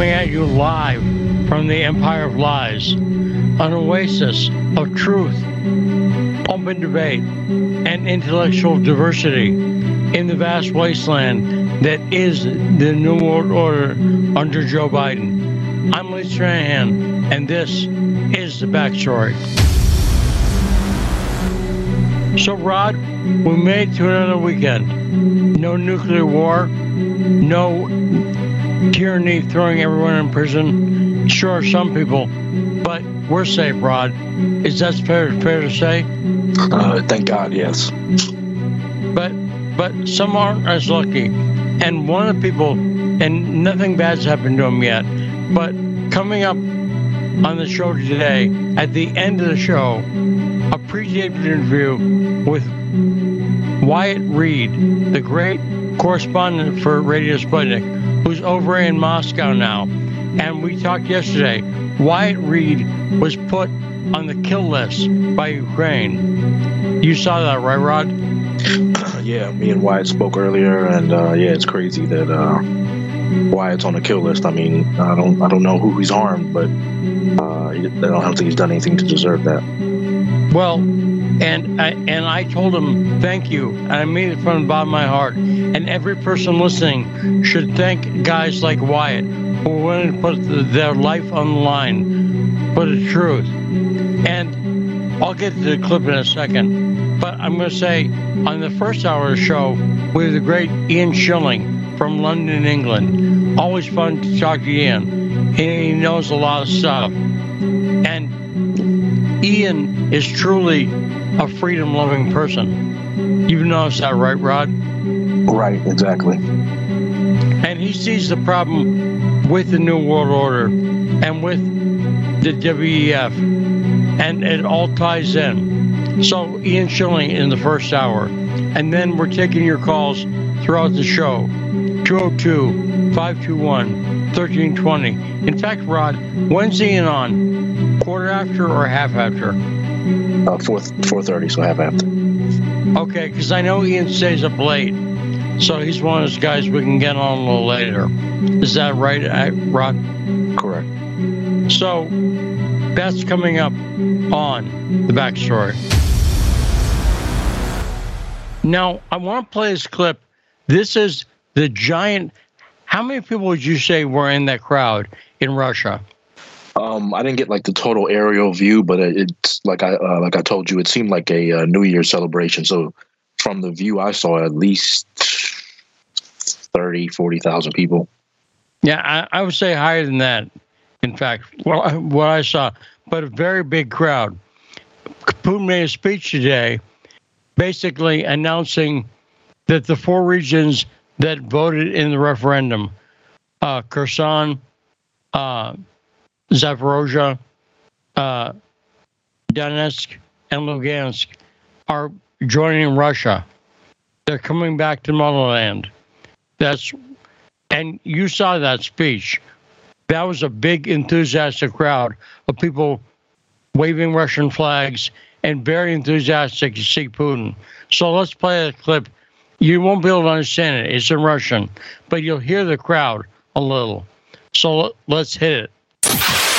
coming at you live from the Empire of Lies, an oasis of truth, open debate, and intellectual diversity in the vast wasteland that is the New World Order under Joe Biden. I'm Lee Stranahan, and this is the backstory. So, Rod, we made it to another weekend. No nuclear war, no tyranny throwing everyone in prison. Sure, some people, but we're safe, Rod. Is that fair, fair to say? Uh, thank God, yes. But but some aren't as lucky. And one of the people, and nothing bad's happened to him yet, but coming up on the show today, at the end of the show, a pre-taped interview with Wyatt Reed, the great correspondent for Radio Sputnik, who's over in Moscow now. And we talked yesterday. Wyatt Reed was put on the kill list by Ukraine. You saw that, right, Rod? yeah, me and Wyatt spoke earlier, and uh, yeah, it's crazy that uh, Wyatt's on the kill list. I mean, I don't, I don't know who he's harmed, but uh, I don't think he's done anything to deserve that. Well, and I, and I told him thank you, and I mean it from the bottom of my heart. And every person listening should thank guys like Wyatt who are willing to put their life on the line for the truth. And I'll get to the clip in a second, but I'm going to say on the first hour of the show we have the great Ian Shilling from London, England. Always fun to talk to Ian. He knows a lot of stuff, and Ian is truly a freedom loving person. You've noticed that, right, Rod? Right, exactly. And he sees the problem with the New World Order and with the WEF, and it all ties in. So, Ian Shilling in the first hour. And then we're taking your calls throughout the show 202 521 1320. In fact, Rod, when's Ian on? Quarter after or half after? Uh, four four thirty, so half after. Okay, because I know Ian stays up late, so he's one of those guys we can get on a little later. Is that right, uh, Rod? Correct. So that's coming up on the backstory. Now I want to play this clip. This is the giant. How many people would you say were in that crowd in Russia? Um, I didn't get like the total aerial view, but it's like I uh, like I told you, it seemed like a uh, New Year celebration. So from the view I saw, at least 30, 40,000 people. Yeah, I, I, would say higher than that. In fact, well, what I saw, but a very big crowd. Putin made a speech today, basically announcing that the four regions that voted in the referendum, uh, Kherson, uh, Zaporozhye, uh, Donetsk, and Lugansk are joining Russia. They're coming back to motherland. That's and you saw that speech. That was a big enthusiastic crowd of people waving Russian flags and very enthusiastic to see Putin. So let's play a clip. You won't be able to understand it. It's in Russian, but you'll hear the crowd a little. So let's hit it.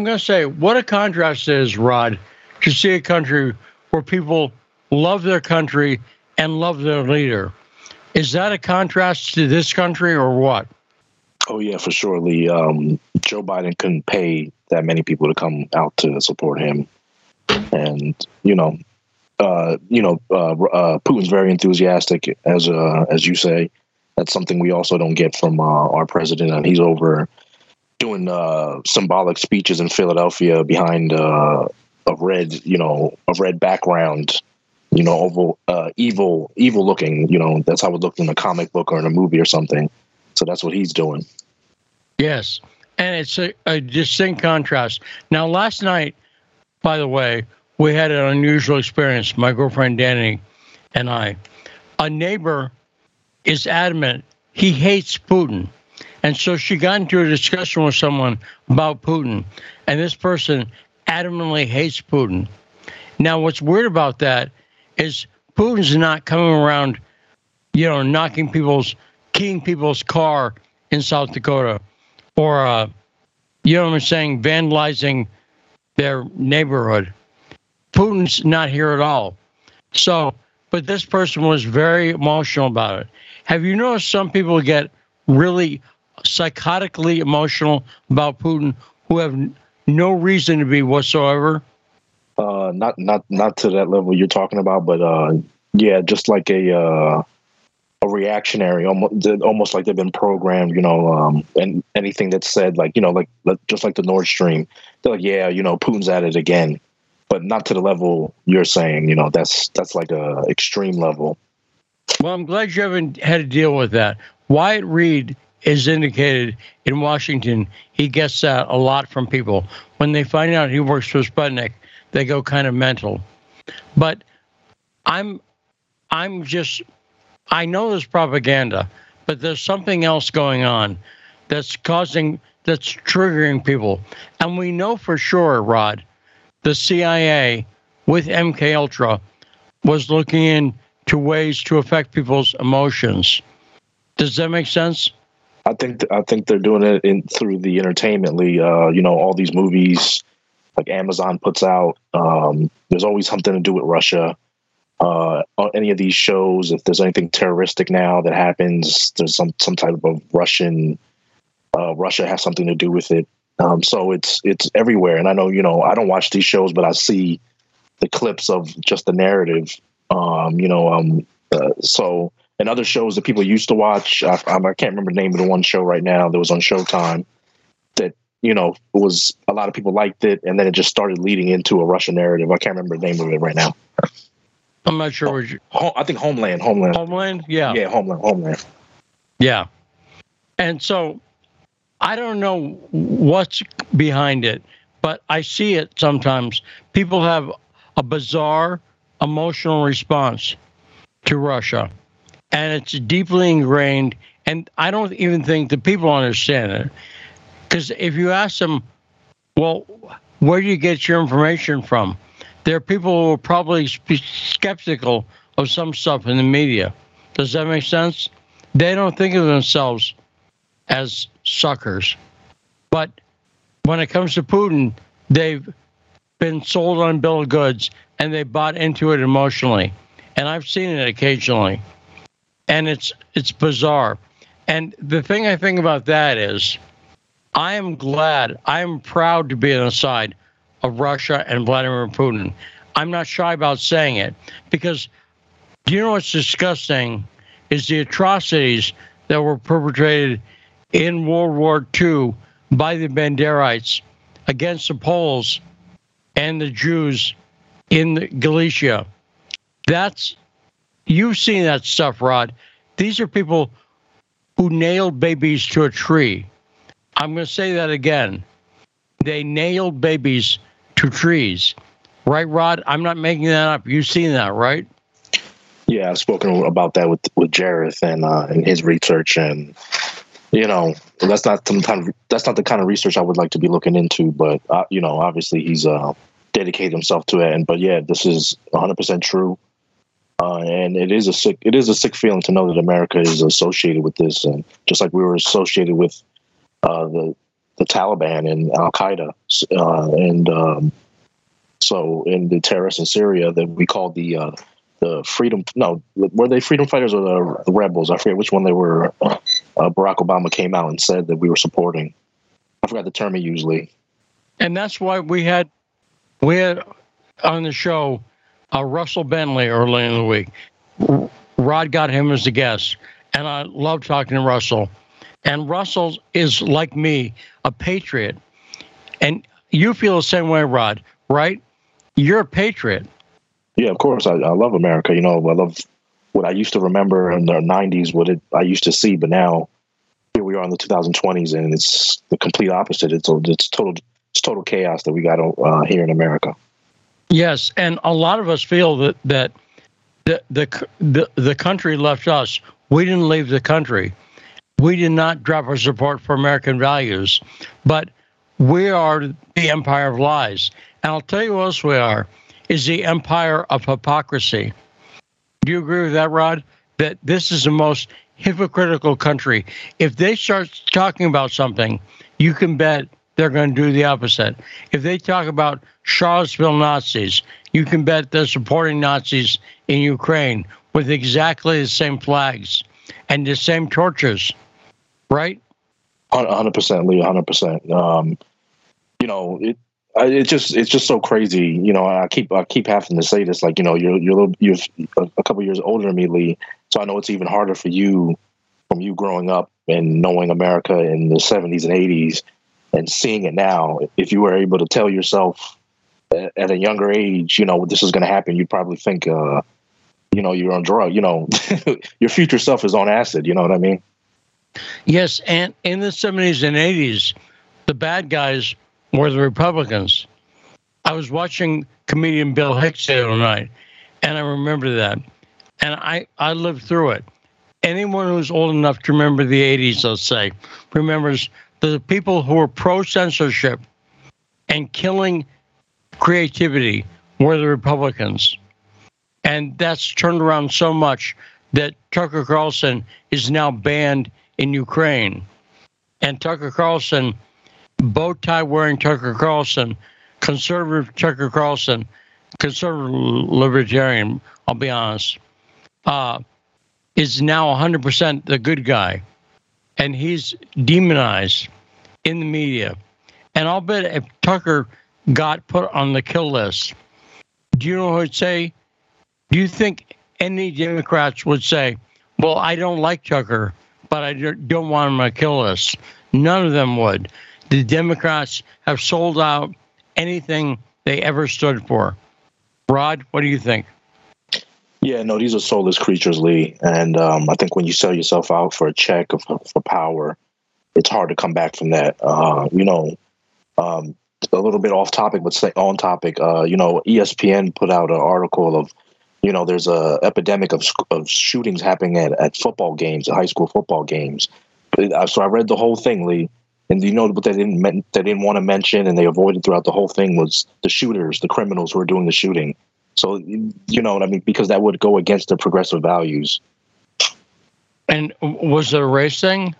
I'm going to say, what a contrast is, Rod, to see a country where people love their country and love their leader. Is that a contrast to this country or what? Oh, yeah, for sure. Lee. Um, Joe Biden couldn't pay that many people to come out to support him. And, you know, uh, you know, uh, uh, Putin's very enthusiastic, as uh, as you say. That's something we also don't get from uh, our president, and he's over doing uh, symbolic speeches in Philadelphia behind uh, a red, you know, a red background, you know, evil, uh, evil, evil looking. You know, that's how it looked in a comic book or in a movie or something. So that's what he's doing. Yes. And it's a, a distinct contrast. Now, last night, by the way, we had an unusual experience, my girlfriend Danny and I. A neighbor is adamant he hates Putin. And so she got into a discussion with someone about Putin, and this person adamantly hates Putin. Now, what's weird about that is Putin's not coming around, you know, knocking people's, keying people's car in South Dakota, or, uh, you know what I'm saying, vandalizing their neighborhood. Putin's not here at all. So, but this person was very emotional about it. Have you noticed some people get really psychotically emotional about Putin who have no reason to be whatsoever? Uh, not not not to that level you're talking about, but uh, yeah, just like a uh, a reactionary, almost almost like they've been programmed, you know, um, and anything that's said, like you know, like just like the Nord Stream, they're like, yeah, you know, Putin's at it again, but not to the level you're saying. You know, that's that's like a extreme level. Well, I'm glad you haven't had to deal with that. Wyatt Reed is indicated in Washington. He gets that a lot from people when they find out he works for Sputnik. They go kind of mental. But I'm, I'm just, I know there's propaganda, but there's something else going on that's causing, that's triggering people, and we know for sure, Rod, the CIA with MK Ultra was looking into ways to affect people's emotions. Does that make sense? I think th- I think they're doing it in through the entertainment league. Uh, you know, all these movies like Amazon puts out. Um, there's always something to do with Russia. Uh, any of these shows, if there's anything terroristic now that happens, there's some some type of Russian. Uh, Russia has something to do with it. Um, so it's it's everywhere. And I know you know I don't watch these shows, but I see the clips of just the narrative. Um, you know, um, uh, so and other shows that people used to watch. I, I, can't remember the name of the one show right now that was on Showtime that you know was a lot of people liked it, and then it just started leading into a Russian narrative. I can't remember the name of it right now. I'm not sure. What you... I think Homeland. Homeland. Homeland. Yeah. Yeah. Homeland. Homeland. Yeah. And so I don't know what's behind it, but I see it sometimes. People have a bizarre emotional response to Russia and it's deeply ingrained. And I don't even think the people understand it. Because if you ask them, well, where do you get your information from? There are people who are probably be skeptical of some stuff in the media. Does that make sense? They don't think of themselves as suckers. But when it comes to Putin, they've been sold on bill of goods and they bought into it emotionally. And I've seen it occasionally and it's it's bizarre. And the thing I think about that is, I am glad, I am proud to be on the side of Russia and Vladimir Putin. I'm not shy about saying it because you know what's disgusting is the atrocities that were perpetrated in World War II by the Banderites against the Poles and the Jews in Galicia. That's You've seen that stuff, Rod. These are people who nailed babies to a tree. I'm going to say that again. They nailed babies to trees. Right, Rod? I'm not making that up. You've seen that, right? Yeah, I've spoken about that with with Jareth and uh, and his research, and you know that's not some kind of, that's not the kind of research I would like to be looking into. But uh, you know, obviously he's uh, dedicated himself to it, and but yeah, this is 100 percent true. Uh, and it is a sick it is a sick feeling to know that America is associated with this, and just like we were associated with uh, the the Taliban and Al Qaeda, uh, and um, so in the terrorists in Syria that we called the uh, the freedom no were they freedom fighters or the, rebels? I forget which one they were. Uh, Barack Obama came out and said that we were supporting. I forgot the term he usually. And that's why we had we had on the show uh, Russell Bentley early in the week. Rod got him as a guest, and I love talking to Russell. And Russell is like me, a patriot. And you feel the same way, Rod, right? You're a patriot. Yeah, of course. I, I love America. You know, I love what I used to remember in the '90s, what it I used to see, but now here we are in the 2020s, and it's the complete opposite. It's it's total it's total chaos that we got uh, here in America. Yes, and a lot of us feel that that the the the, the country left us. We didn't leave the country. We did not drop our support for American values, but we are the empire of lies. And I'll tell you what else we are is the empire of hypocrisy. Do you agree with that, Rod? That this is the most hypocritical country. If they start talking about something, you can bet they're going to do the opposite. If they talk about Charlottesville Nazis, you can bet they're supporting Nazis in Ukraine with exactly the same flags and the same torches, right? Hundred percent, Lee. Hundred percent. Um, you know, it it just it's just so crazy. You know, I keep I keep having to say this. Like, you know, you're you're you're a couple years older than me, Lee. So I know it's even harder for you from you growing up and knowing America in the '70s and '80s and seeing it now. If you were able to tell yourself at a younger age, you know, this is going to happen, you'd probably think, uh, you know, you're on drug. You know, your future self is on acid. You know what I mean? Yes, and in the '70s and '80s, the bad guys were the Republicans. I was watching comedian Bill Hicks the other night, and I remember that. And I, I lived through it. Anyone who's old enough to remember the 80s, let's say, remembers the people who were pro censorship and killing creativity were the Republicans. And that's turned around so much that Tucker Carlson is now banned in Ukraine. And Tucker Carlson bow tie wearing Tucker Carlson, conservative Tucker Carlson, conservative libertarian, I'll be honest, uh, is now 100% the good guy. And he's demonized in the media. And I'll bet if Tucker got put on the kill list, do you know what I'd say? Do you think any Democrats would say, well, I don't like Tucker, but I don't want him on the kill list? None of them would the Democrats have sold out anything they ever stood for. Rod, what do you think? Yeah, no, these are soulless creatures, Lee. And um, I think when you sell yourself out for a check of, for power, it's hard to come back from that. Uh, you know, um, a little bit off topic, but say on topic. Uh, you know, ESPN put out an article of, you know, there's a epidemic of, of shootings happening at, at football games, at high school football games. So I read the whole thing, Lee. And you know what they didn't they didn't want to mention and they avoided throughout the whole thing was the shooters, the criminals who were doing the shooting. So you know what I mean because that would go against their progressive values. And was it a race thing?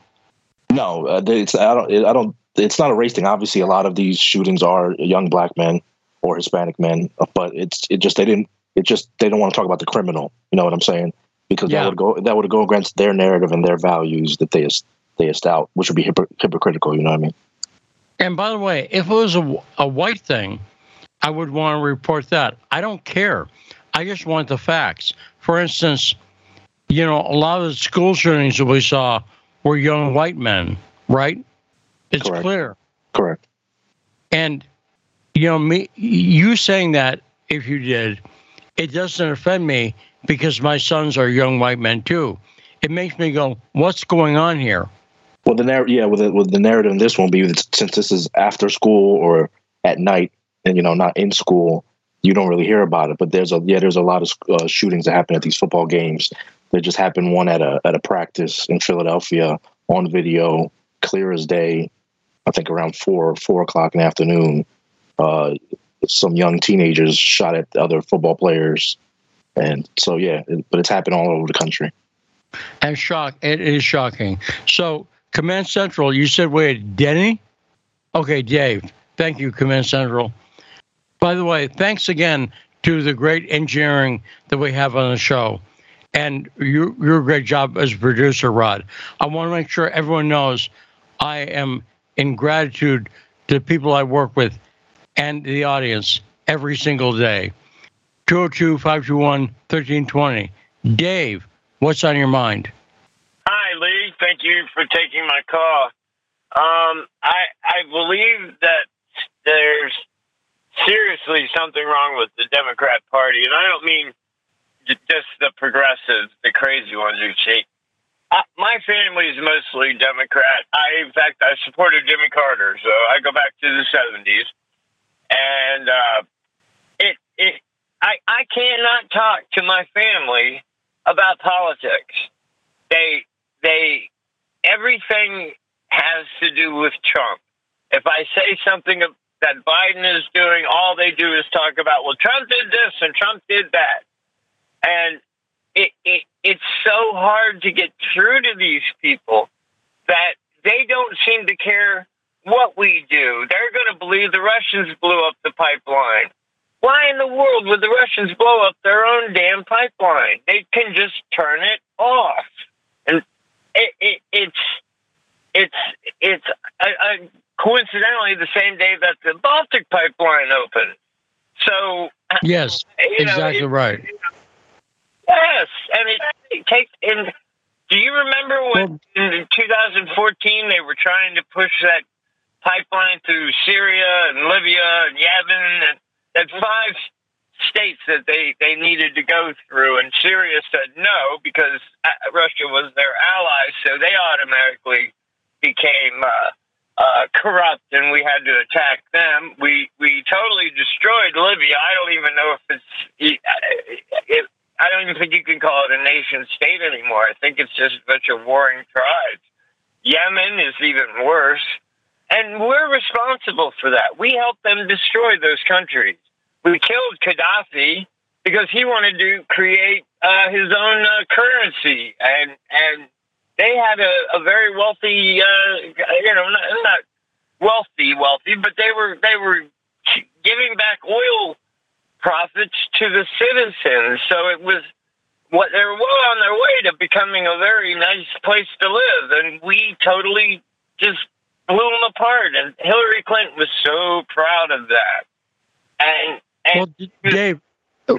No, uh, it's I don't I don't it's not a race thing. Obviously, a lot of these shootings are young black men or Hispanic men, but it's it just they didn't it just they don't want to talk about the criminal. You know what I'm saying? Because yeah. that would go that would go against their narrative and their values that they theist out, which would be hypocr- hypocritical. You know what I mean? And by the way, if it was a, a white thing, I would want to report that. I don't care. I just want the facts. For instance, you know, a lot of the school shootings that we saw were young white men, right? It's Correct. clear. Correct. And you know, me you saying that if you did, it doesn't offend me because my sons are young white men too. It makes me go, what's going on here? Well, the narrative, yeah, with the, with the narrative in this one be that since this is after school or at night, and you know, not in school, you don't really hear about it. But there's a yeah, there's a lot of uh, shootings that happen at these football games. There just happened one at a at a practice in Philadelphia on video, clear as day. I think around four four o'clock in the afternoon. Uh, some young teenagers shot at other football players, and so yeah, it, but it's happened all over the country. And shock, it is shocking. So Command Central, you said wait, Denny? Okay, Dave. Thank you, Command Central. By the way, thanks again to the great engineering that we have on the show. And you, your great job as producer, Rod. I want to make sure everyone knows I am in gratitude to the people I work with and the audience every single day. 202 521 1320. Dave, what's on your mind? Hi, Lee. Thank you for taking my call. Um, I I believe that there's seriously something wrong with the Democrat Party, and I don't mean just the progressives, the crazy ones who uh, my family is mostly Democrat. I, in fact, I supported Jimmy Carter, so I go back to the '70s, and uh, it it I I cannot talk to my family about politics. They they everything has to do with Trump. If I say something that Biden is doing, all they do is talk about, well, Trump did this and Trump did that. And it, it it's so hard to get through to these people that they don't seem to care what we do. They're going to believe the Russians blew up the pipeline. Why in the world would the Russians blow up their own damn pipeline? They can just turn it off. And it, it, it's it's it's a, a coincidentally the same day that the Baltic pipeline opened. So yes, exactly know, it, right. Yes, and it, it takes. And do you remember when well, in 2014 they were trying to push that pipeline through Syria and Libya and Yemen and that five states that they they needed to go through, and Syria said no because uh, Russia was their ally, so they automatically became. Uh, uh, corrupt and we had to attack them. We we totally destroyed Libya. I don't even know if it's it, I don't even think you can call it a nation state anymore. I think it's just a bunch of warring tribes. Yemen is even worse. And we're responsible for that. We helped them destroy those countries. We killed Gaddafi because he wanted to create uh, his own uh, currency, and and they had a, a very wealthy, uh, you know, not, not wealthy, wealthy, but they were they were giving back oil profits to the citizens. So it was what they were well on their way to becoming a very nice place to live, and we totally just blew them apart. And Hillary Clinton was so proud of that. And, and well, Dave,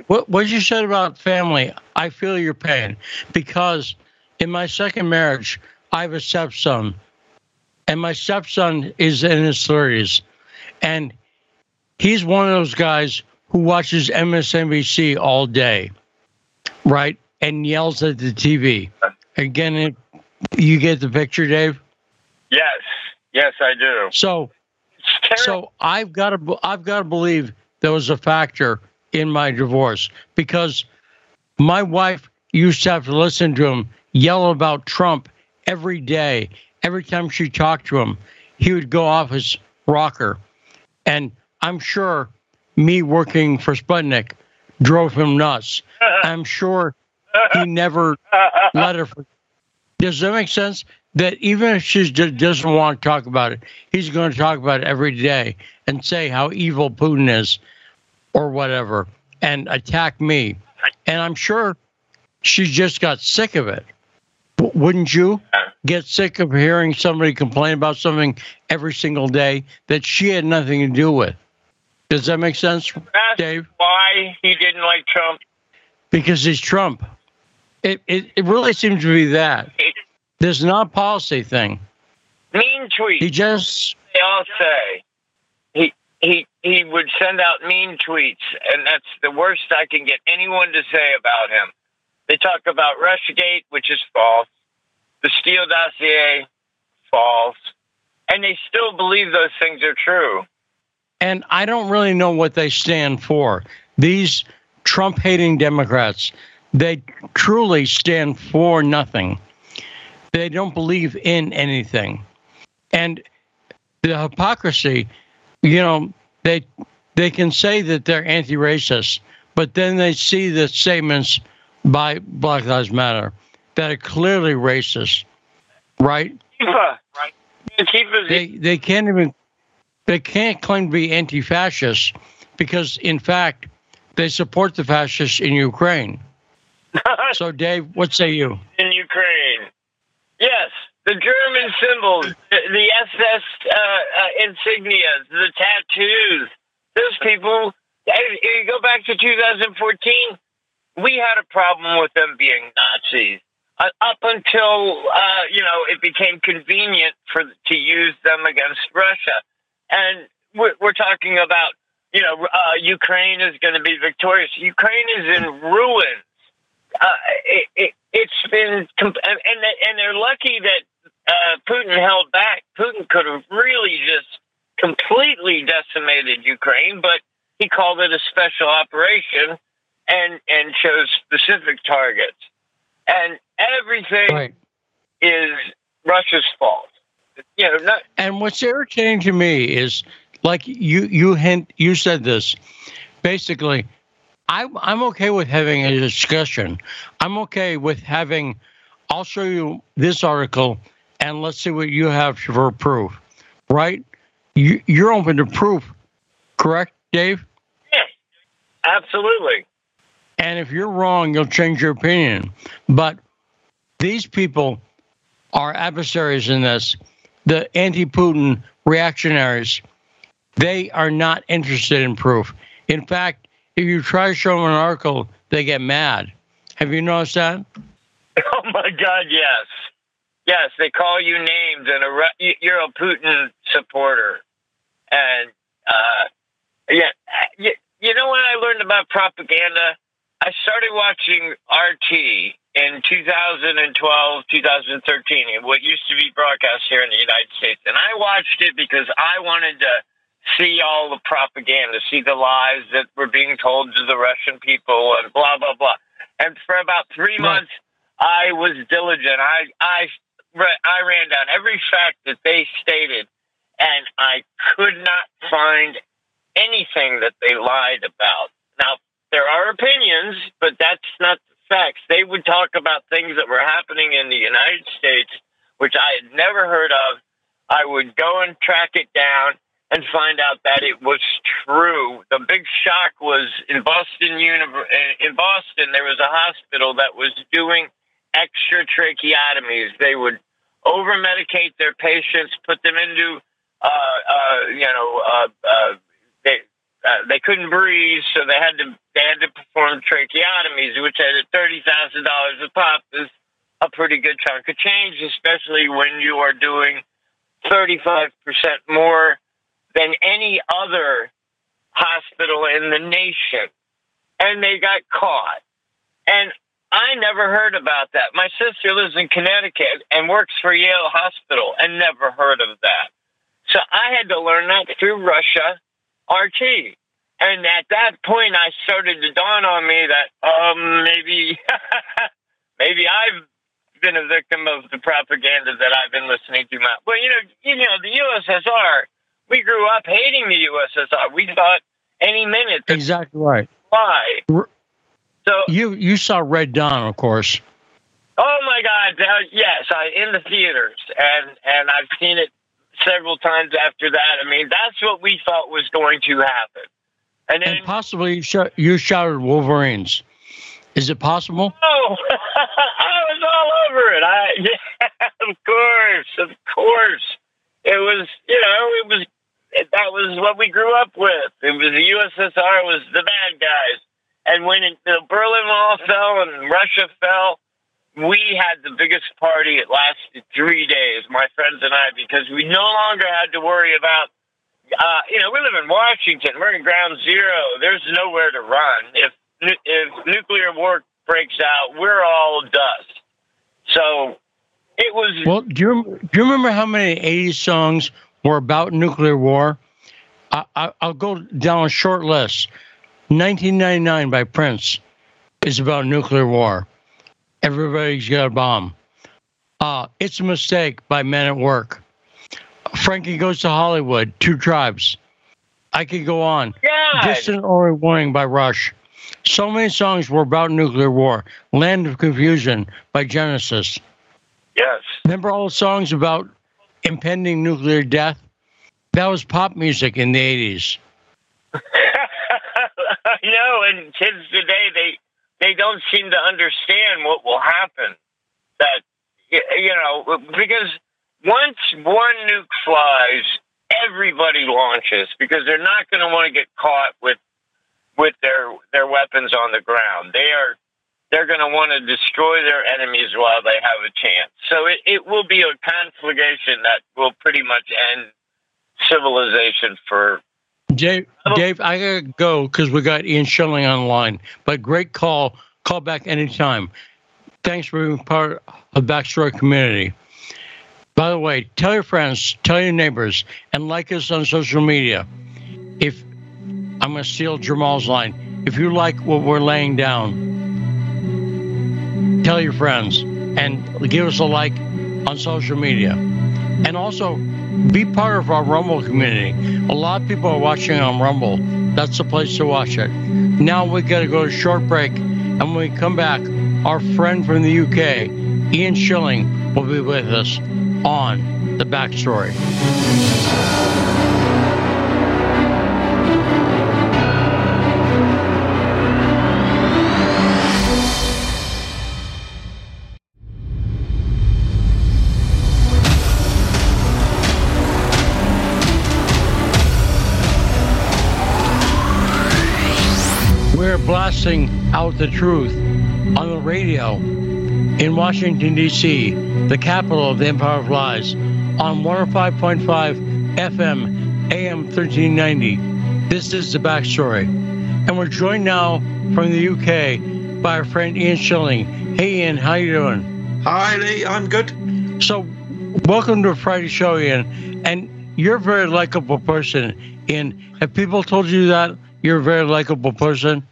what what you said about family, I feel your pain because in my second marriage, I have a stepson, and my stepson is in his thirties, and he's one of those guys who watches MSNBC all day, right, and yells at the TV. Again, you get the picture, Dave. Yes, yes, I do. So, so I've got to, I've got to believe there was a factor in my divorce because my wife used to have to listen to him yell about Trump every day. Every time she talked to him, he would go off his rocker, and I'm sure me working for Sputnik drove him nuts. I'm sure he never let her. Does that make sense? That even if she just doesn't want to talk about it, he's going to talk about it every day and say how evil Putin is or whatever and attack me. And I'm sure she just got sick of it. Wouldn't you get sick of hearing somebody complain about something every single day that she had nothing to do with? Does that make sense, That's Dave? Why he didn't like Trump? Because he's Trump. It it, it really seems to be that. There's not a policy thing. Mean tweets. He just. They all say he he he would send out mean tweets, and that's the worst I can get anyone to say about him. They talk about Russiagate, which is false. The Steele dossier, false, and they still believe those things are true and I don't really know what they stand for. These Trump hating Democrats, they truly stand for nothing. They don't believe in anything. And the hypocrisy, you know, they they can say that they're anti-racist, but then they see the statements by Black Lives Matter that are clearly racist, right? Antifa, right? They they can't even they can't claim to be anti fascist because, in fact, they support the fascists in Ukraine. so, Dave, what say you? In Ukraine. Yes, the German symbols, the SS uh, uh, insignias, the tattoos. Those people, if you go back to 2014, we had a problem with them being Nazis. Uh, up until uh, you know it became convenient for to use them against Russia and we're, we're talking about you know uh, Ukraine is going to be victorious. Ukraine is in ruins. Uh, it, it, it's been and and they're lucky that uh, Putin held back. Putin could have really just completely decimated Ukraine, but he called it a special operation and and chose specific targets. And everything right. is Russia's fault. You know, not, and what's irritating to me is like you you hint you said this basically I, I'm okay with having a discussion. I'm okay with having. I'll show you this article, and let's see what you have for proof. Right? You, you're open to proof, correct, Dave? Yes, absolutely. And if you're wrong, you'll change your opinion. But these people are adversaries in this. The anti-Putin reactionaries, they are not interested in proof. In fact, if you try to show them an article, they get mad. Have you noticed that? Oh my God, yes, yes. They call you names, and you're a Putin supporter, and uh, yeah, you know what I learned about propaganda, I started watching RT in 2012, 2013, what used to be broadcast here in the United States, and I watched it because I wanted to see all the propaganda, see the lies that were being told to the Russian people, and blah blah blah. And for about three months, I was diligent. I I I ran down every fact that they stated, and I could not find anything that they lied about. Now there are opinions, but that's not the facts. They would talk about things that were happening in the United States, which I had never heard of. I would go and track it down and find out that it was true. The big shock was in Boston. In Boston, there was a hospital that was doing extra tracheotomies. They would over medicate their patients, put them into, uh, uh, you know, uh, uh they couldn't breathe, so they had to they had to perform tracheotomies, which at thirty thousand dollars a pop is a pretty good chunk of change, especially when you are doing thirty five percent more than any other hospital in the nation. And they got caught. And I never heard about that. My sister lives in Connecticut and works for Yale Hospital and never heard of that. So I had to learn that through Russia RT. And at that point, I started to dawn on me that um, maybe, maybe I've been a victim of the propaganda that I've been listening to. My, Well, you know, you know, the USSR we grew up hating the USSR. We thought any minute. Exactly right. Why? So you you saw Red Dawn, of course. Oh my God! Yes, I in the theaters, and and I've seen it several times after that. I mean, that's what we thought was going to happen. And, then, and possibly you, sh- you shouted Wolverines. Is it possible? Oh, I was all over it. I, yeah, of course, of course. It was, you know, it was that was what we grew up with. It was the USSR was the bad guys, and when it, the Berlin Wall fell and Russia fell, we had the biggest party. It lasted three days, my friends and I, because we no longer had to worry about. Uh, you know, we live in Washington. We're in ground zero. There's nowhere to run. If if nuclear war breaks out, we're all dust. So it was. Well, do you do you remember how many '80s songs were about nuclear war. I, will go down a short list. 1999 by Prince is about nuclear war. Everybody's got a bomb. Uh, it's a mistake by Men at Work. Frankie goes to Hollywood. Two tribes. I could go on. God. Distant Early Warning by Rush. So many songs were about nuclear war. Land of Confusion by Genesis. Yes. Remember all the songs about impending nuclear death. That was pop music in the 80s. I know, and kids today they they don't seem to understand what will happen. That you know, because once one nuke flies, everybody launches because they're not going to want to get caught with with their their weapons on the ground. They are they're going to want to destroy their enemies while they have a chance. So it, it will be a conflagration that will pretty much end civilization for. Dave, Dave, I gotta go because we got Ian Shilling online. But great call. Call back anytime. Thanks for being part of the Backstory community. By the way, tell your friends, tell your neighbors, and like us on social media. If I'm to steal Jamal's line, if you like what we're laying down, tell your friends and give us a like on social media. And also, be part of our Rumble community. A lot of people are watching on Rumble. That's the place to watch it. Now we got to go to short break, and when we come back, our friend from the UK, Ian Shilling, will be with us on the backstory. Blasting out the truth on the radio in Washington, D.C., the capital of the Empire of Lies, on 105.5 FM, AM 1390. This is the backstory. And we're joined now from the UK by our friend Ian Shilling. Hey, Ian, how you doing? Hi, Lee. I'm good. So, welcome to a Friday show, Ian. And you're a very likable person. Ian, have people told you that you're a very likable person?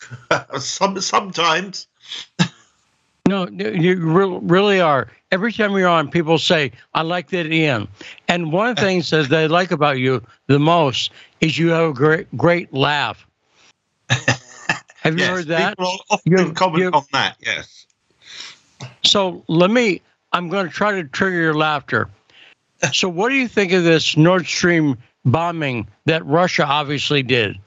Some sometimes. no, you re- really are. Every time you're on, people say, "I like that Ian." And one of the things that they like about you the most is you have a great, great laugh. Have you yes, heard that? People often You- comment you- on that. Yes. So let me. I'm going to try to trigger your laughter. So, what do you think of this Nord Stream bombing that Russia obviously did?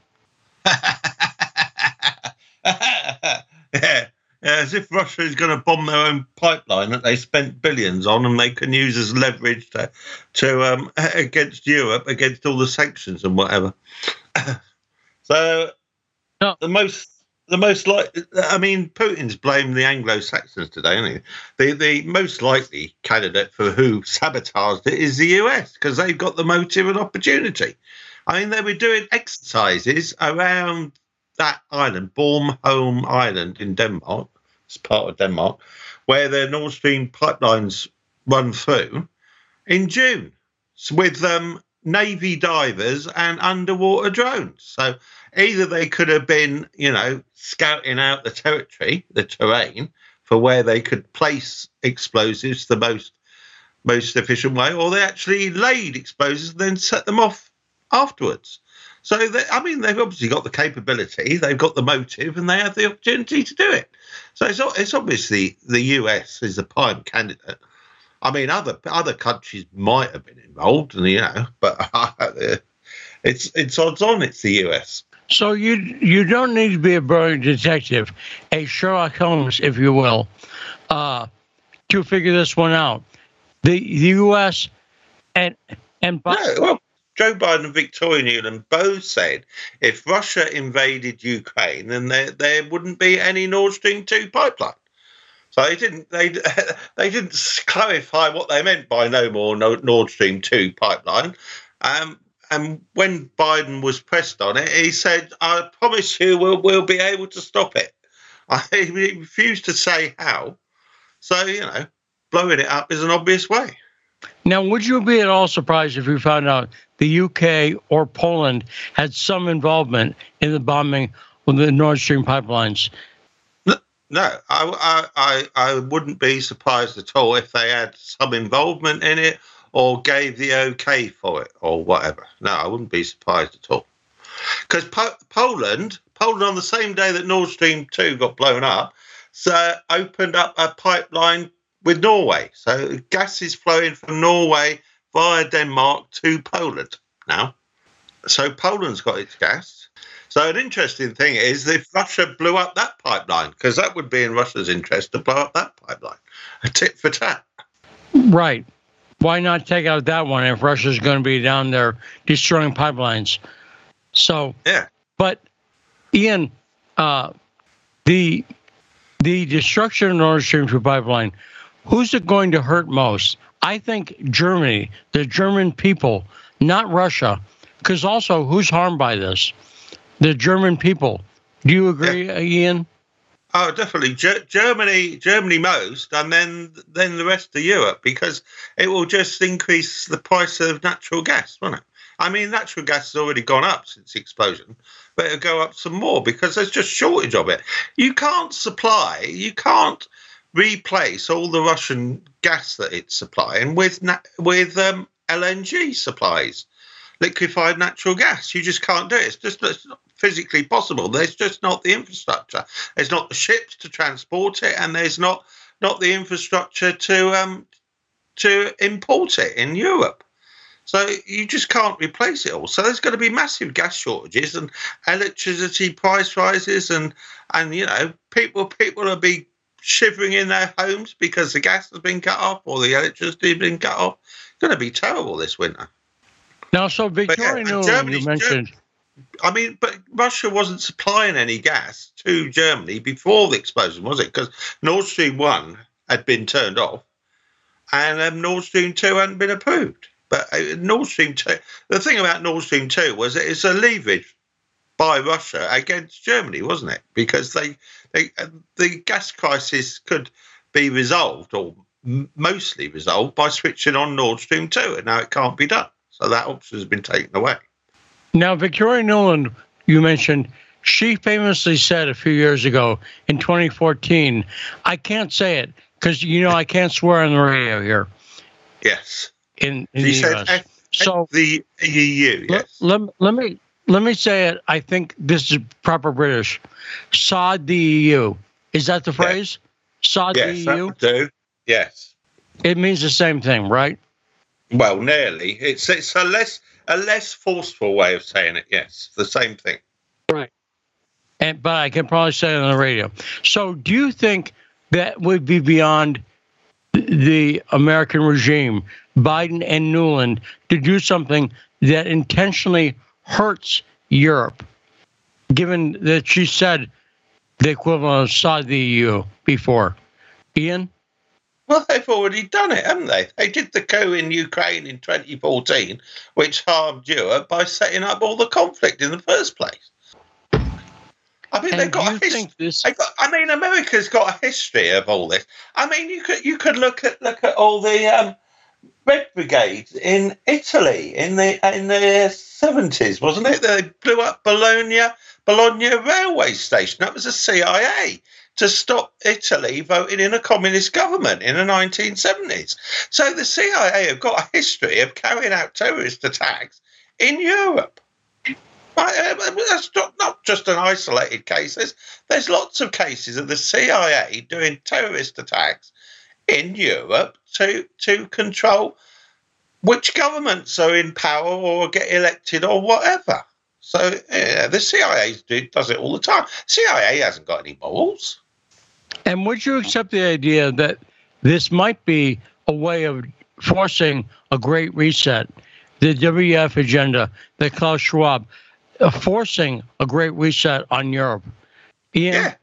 yeah. Yeah, as if Russia is going to bomb their own pipeline that they spent billions on, and they can use as leverage to, to um, against Europe, against all the sanctions and whatever. so, No. the most, the most like, I mean, Putin's blamed the Anglo-Saxons today, isn't he? The the most likely candidate for who sabotaged it is the US because they've got the motive and opportunity. I mean, they were doing exercises around that island, Bornholm Island in Denmark, it's part of Denmark, where the Nord Stream pipelines run through in June with um, Navy divers and underwater drones. So either they could have been, you know, scouting out the territory, the terrain, for where they could place explosives the most most efficient way, or they actually laid explosives and then set them off afterwards. So, they, I mean, they've obviously got the capability, they've got the motive, and they have the opportunity to do it. So it's, it's obviously the US is the prime candidate. I mean, other other countries might have been involved, and you know, but it's it's odds on it's the US. So you you don't need to be a brilliant detective, a Sherlock Holmes, if you will, uh, to figure this one out. The, the U.S. and and Bi- No, well, Joe Biden and Victoria Nuland both said if Russia invaded Ukraine, then there there wouldn't be any Nord Stream two pipeline. So they didn't they they didn't clarify what they meant by no more Nord Stream two pipeline. Um, and when Biden was pressed on it, he said, "I promise you, we'll we'll be able to stop it." I, he refused to say how. So you know, blowing it up is an obvious way. Now, would you be at all surprised if you found out the U.K. or Poland had some involvement in the bombing of the Nord Stream pipelines? No, I, I, I, wouldn't be surprised at all if they had some involvement in it or gave the okay for it or whatever. No, I wouldn't be surprised at all. Because po- Poland, Poland on the same day that Nord Stream 2 got blown up, so opened up a pipeline with Norway. So gas is flowing from Norway via Denmark to Poland now. So Poland's got its gas. So an interesting thing is if Russia blew up that pipeline, because that would be in Russia's interest to blow up that pipeline, a tit for tat. Right. Why not take out that one if Russia's going to be down there destroying pipelines? So Yeah. But Ian, uh, the the destruction of Nord Stream 2 pipeline, who's it going to hurt most? I think Germany, the German people, not Russia, because also who's harmed by this? The German people. Do you agree, uh, Ian? Oh, definitely G- Germany, Germany most, and then then the rest of Europe because it will just increase the price of natural gas, won't it? I mean, natural gas has already gone up since the explosion, but it'll go up some more because there's just shortage of it. You can't supply, you can't replace all the Russian gas that it's supplying with with um, LNG supplies, liquefied natural gas. You just can't do it. It's just it's not physically possible. There's just not the infrastructure. There's not the ships to transport it, and there's not not the infrastructure to um to import it in Europe. So you just can't replace it all. So there's going to be massive gas shortages and electricity price rises, and and you know people people will be shivering in their homes because the gas has been cut off or the electricity has been cut off. It's going to be terrible this winter. Now, so Victoria yeah, Germany, you mentioned. Germany, I mean, but Russia wasn't supplying any gas to Germany before the explosion, was it? Because Nord Stream 1 had been turned off and um, Nord Stream 2 hadn't been approved. But uh, Nord Stream 2, the thing about Nord Stream 2 was it's a leverage by Russia against Germany, wasn't it? Because they, they uh, the gas crisis could be resolved or mostly resolved by switching on Nord Stream 2, and now it can't be done. So that option has been taken away. Now, Victoria Nuland, you mentioned, she famously said a few years ago in 2014, I can't say it because, you know, I can't swear on the radio here. Yes. In, in the US. F- so the EU, yes. Let, let, let, me let me say it. I think this is proper British. Sod the EU. Is that the phrase? Yes. Sod yes, the EU? do. Yes. It means the same thing, right? Well, nearly. It's it's a less a less forceful way of saying it. Yes, the same thing. Right. And but I can probably say it on the radio. So, do you think that would be beyond the American regime, Biden and Nuland, to do something that intentionally hurts Europe, given that she said the equivalent of the EU before? Ian? Well, they've already done it, haven't they? They did the coup in Ukraine in 2014, which harmed Europe by setting up all the conflict in the first place. I mean, and they've got a history. This... Got, I mean, America's got a history of all this. I mean, you could you could look at look at all the um, Red Brigades in Italy in the in the seventies, wasn't it? They blew up Bologna Bologna railway station. That was the CIA to stop Italy voting in a communist government in the 1970s. So the CIA have got a history of carrying out terrorist attacks in Europe. Uh, that's not, not just an isolated case. There's, there's lots of cases of the CIA doing terrorist attacks in Europe to to control which governments are in power or get elected or whatever. So yeah, the CIA does it all the time. CIA hasn't got any morals. And would you accept the idea that this might be a way of forcing a great reset, the WEF agenda, that Klaus Schwab, uh, forcing a great reset on Europe? Ian? Yeah.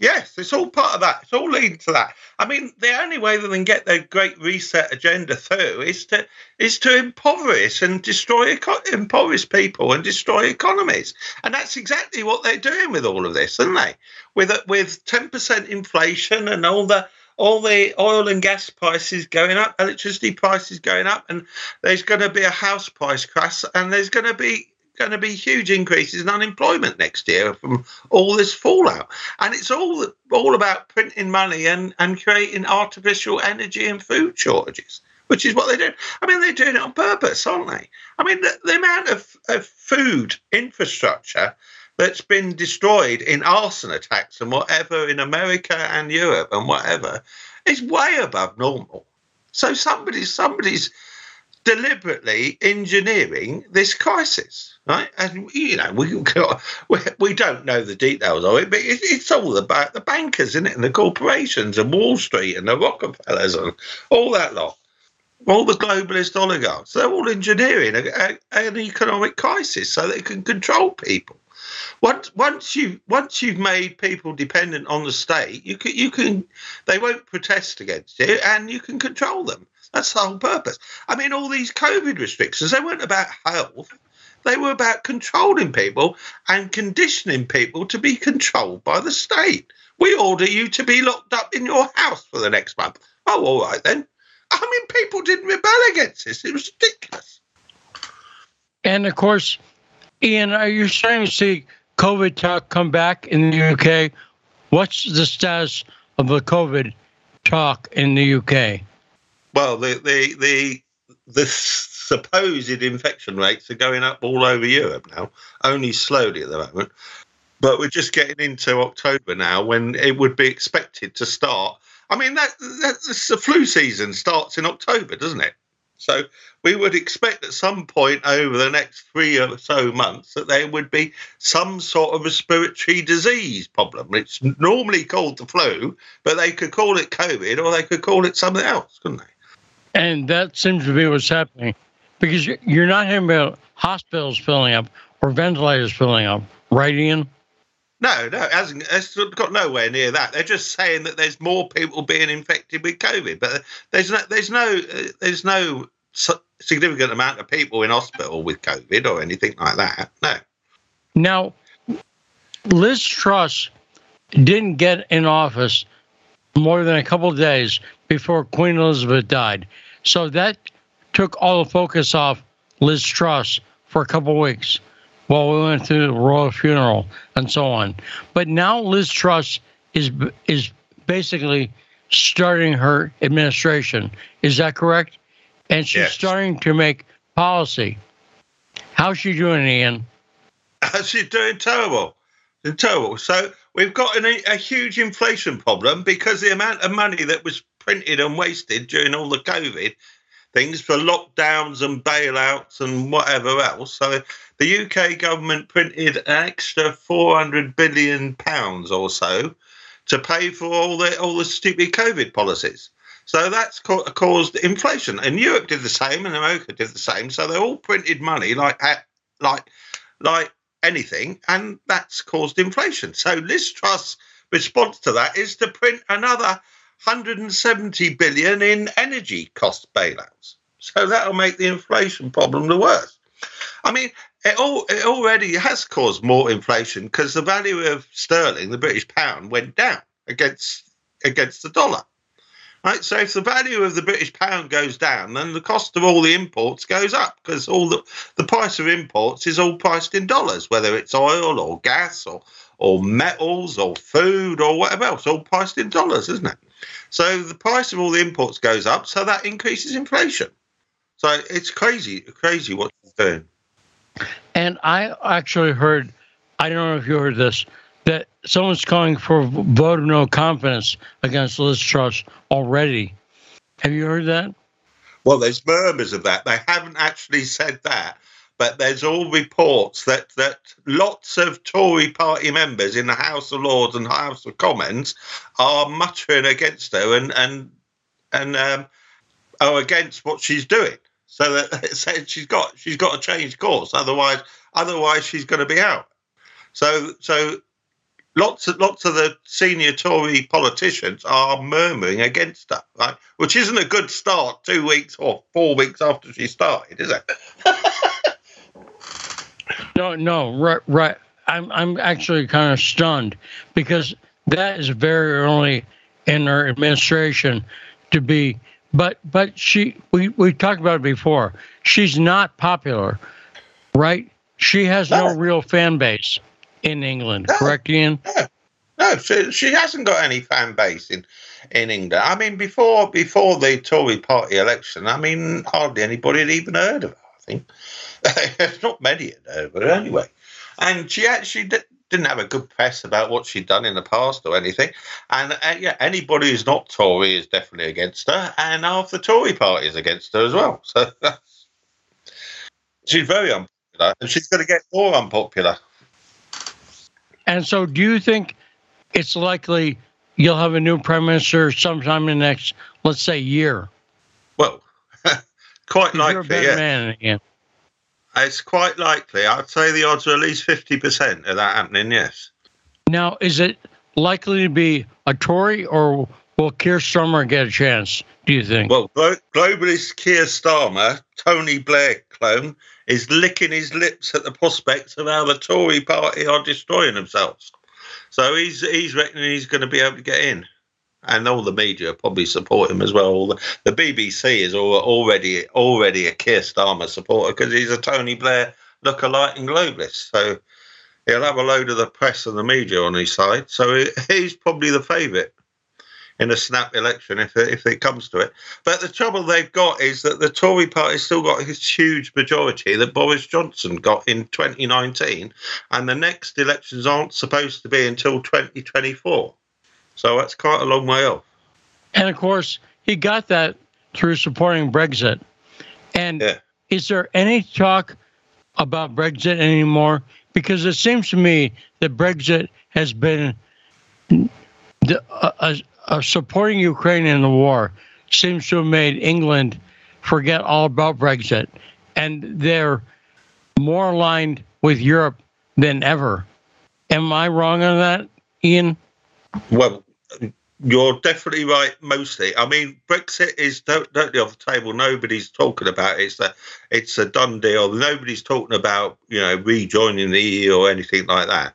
Yes, it's all part of that. It's all leading to that. I mean, the only way they can get their great reset agenda through is to is to impoverish and destroy impoverish people and destroy economies, and that's exactly what they're doing with all of this, aren't they? With with ten percent inflation and all the all the oil and gas prices going up, electricity prices going up, and there's going to be a house price crash, and there's going to be going to be huge increases in unemployment next year from all this fallout. And it's all all about printing money and, and creating artificial energy and food shortages, which is what they're doing. I mean, they're doing it on purpose, aren't they? I mean, the, the amount of, of food infrastructure that's been destroyed in arson attacks and whatever in America and Europe and whatever is way above normal. So somebody's somebody's deliberately engineering this crisis, right? And you know, we we, don't know the details of it, but it, it's all about the bankers, isn't it, and the corporations and Wall Street and the Rockefellers and all that lot, all the globalist oligarchs. They're all engineering a, a, an economic crisis so they can control people. Once once you once you've made people dependent on the state, you can you can they won't protest against you, and you can control them. That's the whole purpose. I mean, all these COVID restrictions, they weren't about health. They were about controlling people and conditioning people to be controlled by the state. We order you to be locked up in your house for the next month. Oh, all right then. I mean, people didn't rebel against this. It was ridiculous. And of course, Ian, are you starting to see COVID talk come back in the UK? What's the status of the COVID talk in the UK? Well, the the the the supposed infection rates are going up all over Europe now, only slowly at the moment. But we're just getting into October now when it would be expected to start. I mean, that, that the flu season starts in October, doesn't it? So we would expect at some point over the next three or so months that there would be some sort of respiratory disease problem. It's normally called the flu, but they could call it COVID or they could call it something else, couldn't they? And that seems to be what's happening because you're not hearing about hospitals filling up or ventilators filling up, right, Ian? No, no, it hasn't. It's got nowhere near that. They're just saying that there's more people being infected with COVID, but there's no, there's no, there's no significant amount of people in hospital with COVID or anything like that. No. Now, Liz Truss didn't get in office more than a couple of days before Queen Elizabeth died, so that took all the focus off Liz Truss for a couple of weeks while we went through the royal funeral and so on. But now Liz Truss is is basically starting her administration. Is that correct? And she's yes. starting to make policy. How's she doing, Ian? She's doing terrible. Doing terrible. So we've got an, a huge inflation problem because the amount of money that was printed and wasted during all the COVID things for lockdowns and bailouts and whatever else. So the UK government printed an extra 400 billion pounds or so to pay for all the all the stupid COVID policies. So that's caused inflation, and Europe did the same, and America did the same. So they all printed money like uh, like like anything, and that's caused inflation. So Liz Truss' response to that is to print another 170 billion in energy cost bailouts. So that'll make the inflation problem the worst. I mean, it, all, it already has caused more inflation because the value of sterling, the British pound, went down against against the dollar. Right, so if the value of the British pound goes down, then the cost of all the imports goes up because all the the price of imports is all priced in dollars, whether it's oil or gas or or metals or food or whatever else, all priced in dollars, isn't it? So the price of all the imports goes up, so that increases inflation. So it's crazy, crazy what she's doing. And I actually heard, I don't know if you heard this, that someone's calling for vote of no confidence against Liz Truss already. Have you heard that? Well, there's murmurs of that. They haven't actually said that, but there's all reports that that lots of Tory party members in the House of Lords and House of Commons are muttering against her and and and um, are against what she's doing. So that she's got she's got to change course. Otherwise, otherwise she's going to be out. So so lots of lots of the senior Tory politicians are murmuring against her, right? Which isn't a good start. Two weeks or four weeks after she started, is it? no, no, right, right. I'm I'm actually kind of stunned because that is very early in her administration to be. But but she we we talked about it before. She's not popular, right? She has no, no real fan base in England, no, correct, Ian? No, no she, she hasn't got any fan base in in England. I mean, before before the Tory party election, I mean, hardly anybody had even heard of her. I think there's not many heard of her anyway. And she actually did, didn't have a good press about what she'd done in the past or anything. And uh, yeah, anybody who's not Tory is definitely against her, and half the Tory party is against her as well. So she's very unpopular, and she's going to get more unpopular. And so, do you think it's likely you'll have a new prime minister sometime in the next, let's say, year? Well, quite likely. You're a better yeah. man again. It's quite likely. I'd say the odds are at least 50% of that happening, yes. Now, is it likely to be a Tory or will Keir Starmer get a chance, do you think? Well, globalist Keir Starmer, Tony Blair clone, is licking his lips at the prospects of how the Tory party are destroying themselves. So he's he's reckoning he's going to be able to get in, and all the media probably support him as well. The, the BBC is already already a Keir Starmer supporter because he's a Tony Blair lookalike and globalist. So he'll have a load of the press and the media on his side. So he's probably the favourite in a snap election if it, if it comes to it. But the trouble they've got is that the Tory party still got his huge majority that Boris Johnson got in 2019, and the next elections aren't supposed to be until 2024. So that's quite a long way off. And of course, he got that through supporting Brexit. And yeah. is there any talk about Brexit anymore? Because it seems to me that Brexit has been the, uh, uh, supporting Ukraine in the war seems to have made England forget all about Brexit, and they're more aligned with Europe than ever. Am I wrong on that, Ian? Well, you're definitely right. Mostly, I mean, Brexit is totally off the table. Nobody's talking about it. It's a, it's a done deal. Nobody's talking about you know rejoining the EU or anything like that.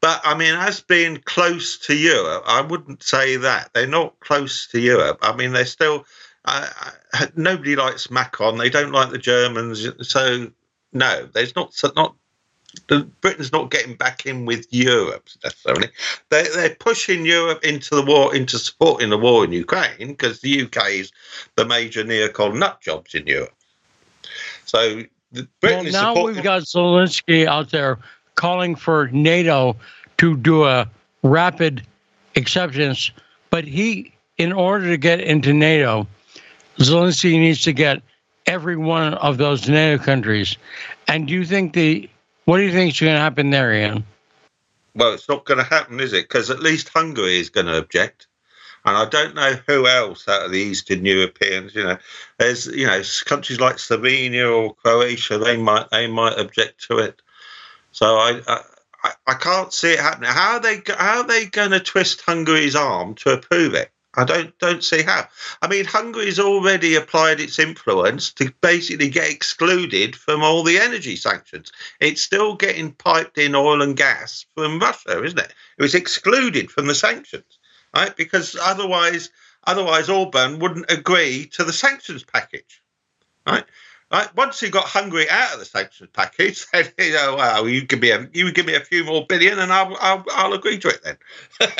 But I mean, as being close to Europe, I wouldn't say that they're not close to Europe. I mean, they're still. Uh, nobody likes Macron. They don't like the Germans. So no, there's not not the, Britain's not getting back in with Europe necessarily. They're, they're pushing Europe into the war, into supporting the war in Ukraine because the UK is the major neocon nut jobs in Europe. So Britain well, now we've got Zelensky out there calling for NATO to do a rapid acceptance, but he, in order to get into NATO, Zelensky needs to get every one of those NATO countries. And do you think the what do you think is going to happen there, Ian? Well, it's not going to happen, is it? Because at least Hungary is going to object, and I don't know who else out of the Eastern Europeans. You know, there's you know countries like Slovenia or Croatia. They might they might object to it. So I. I, I can't see it happening. How are they? How are they going to twist Hungary's arm to approve it? I don't don't see how. I mean, Hungary's already applied its influence to basically get excluded from all the energy sanctions. It's still getting piped in oil and gas from Russia, isn't it? It was excluded from the sanctions, right? Because otherwise, otherwise Orban wouldn't agree to the sanctions package, right? Right. Once you got Hungary out of the sanctions package, then you know, well, you give me a you give me a few more billion, and I'll I'll, I'll agree to it then.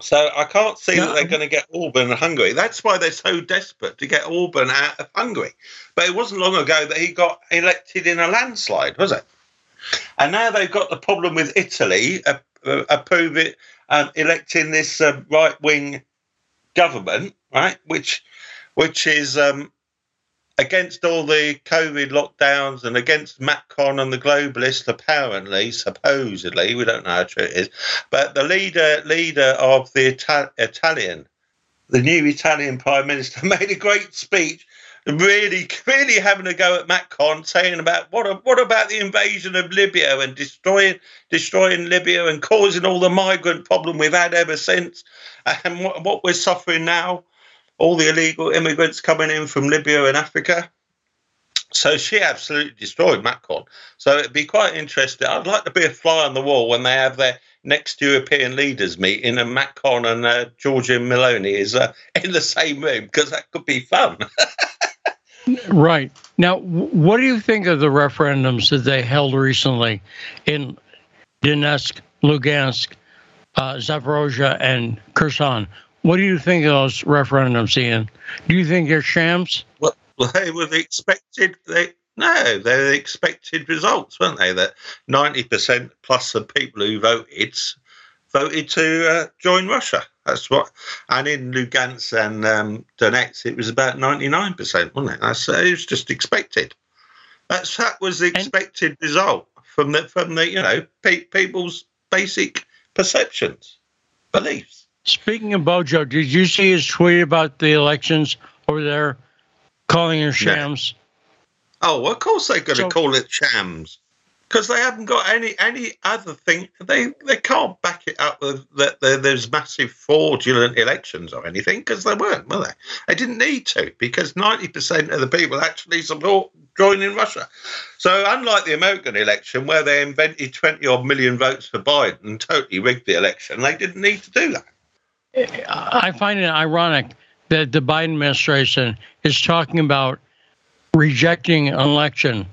So I can't see no. that they're going to get Orban and Hungary. That's why they're so desperate to get Orban out of Hungary. But it wasn't long ago that he got elected in a landslide, was it? And now they've got the problem with Italy uh, uh, approve it, um, electing this uh, right wing government, right? Which, which is um, against all the COVID lockdowns and against Macron and the globalists, apparently, supposedly, we don't know how true it is, but the leader leader of the Ita- Italian, the new Italian prime minister, made a great speech. Really, really having a go at Macron, saying about what what about the invasion of Libya and destroying destroying Libya and causing all the migrant problem we've had ever since, and what, what we're suffering now all the illegal immigrants coming in from Libya and Africa. So she absolutely destroyed Macron. So it'd be quite interesting. I'd like to be a fly on the wall when they have their next European leaders meeting and Macron and uh, Giorgia Meloni is uh, in the same room because that could be fun. right. Now, what do you think of the referendums that they held recently in Donetsk, Lugansk, uh, Zaporozhye, and Kherson? What do you think of those referendums, Ian? Do you think they're shams? Well, they were the expected. They no, they're the expected results, weren't they? That ninety percent plus of people who voted voted to uh, join Russia. That's what. And in Lugansk and um, Donetsk, it was about ninety nine percent, wasn't it? That's uh, it was just expected. That's that was the expected and, result from the from the you know pe- people's basic perceptions, beliefs. Speaking of Bojo, did you see his tweet about the elections over there, calling it shams? Oh, of course they're going to so, call it shams. because they haven't got any any other thing. They they can't back it up with that there's massive fraudulent elections or anything because they weren't, were they? They didn't need to because ninety percent of the people actually support joining Russia. So unlike the American election where they invented twenty odd million votes for Biden and totally rigged the election, they didn't need to do that. I find it ironic that the Biden administration is talking about rejecting an election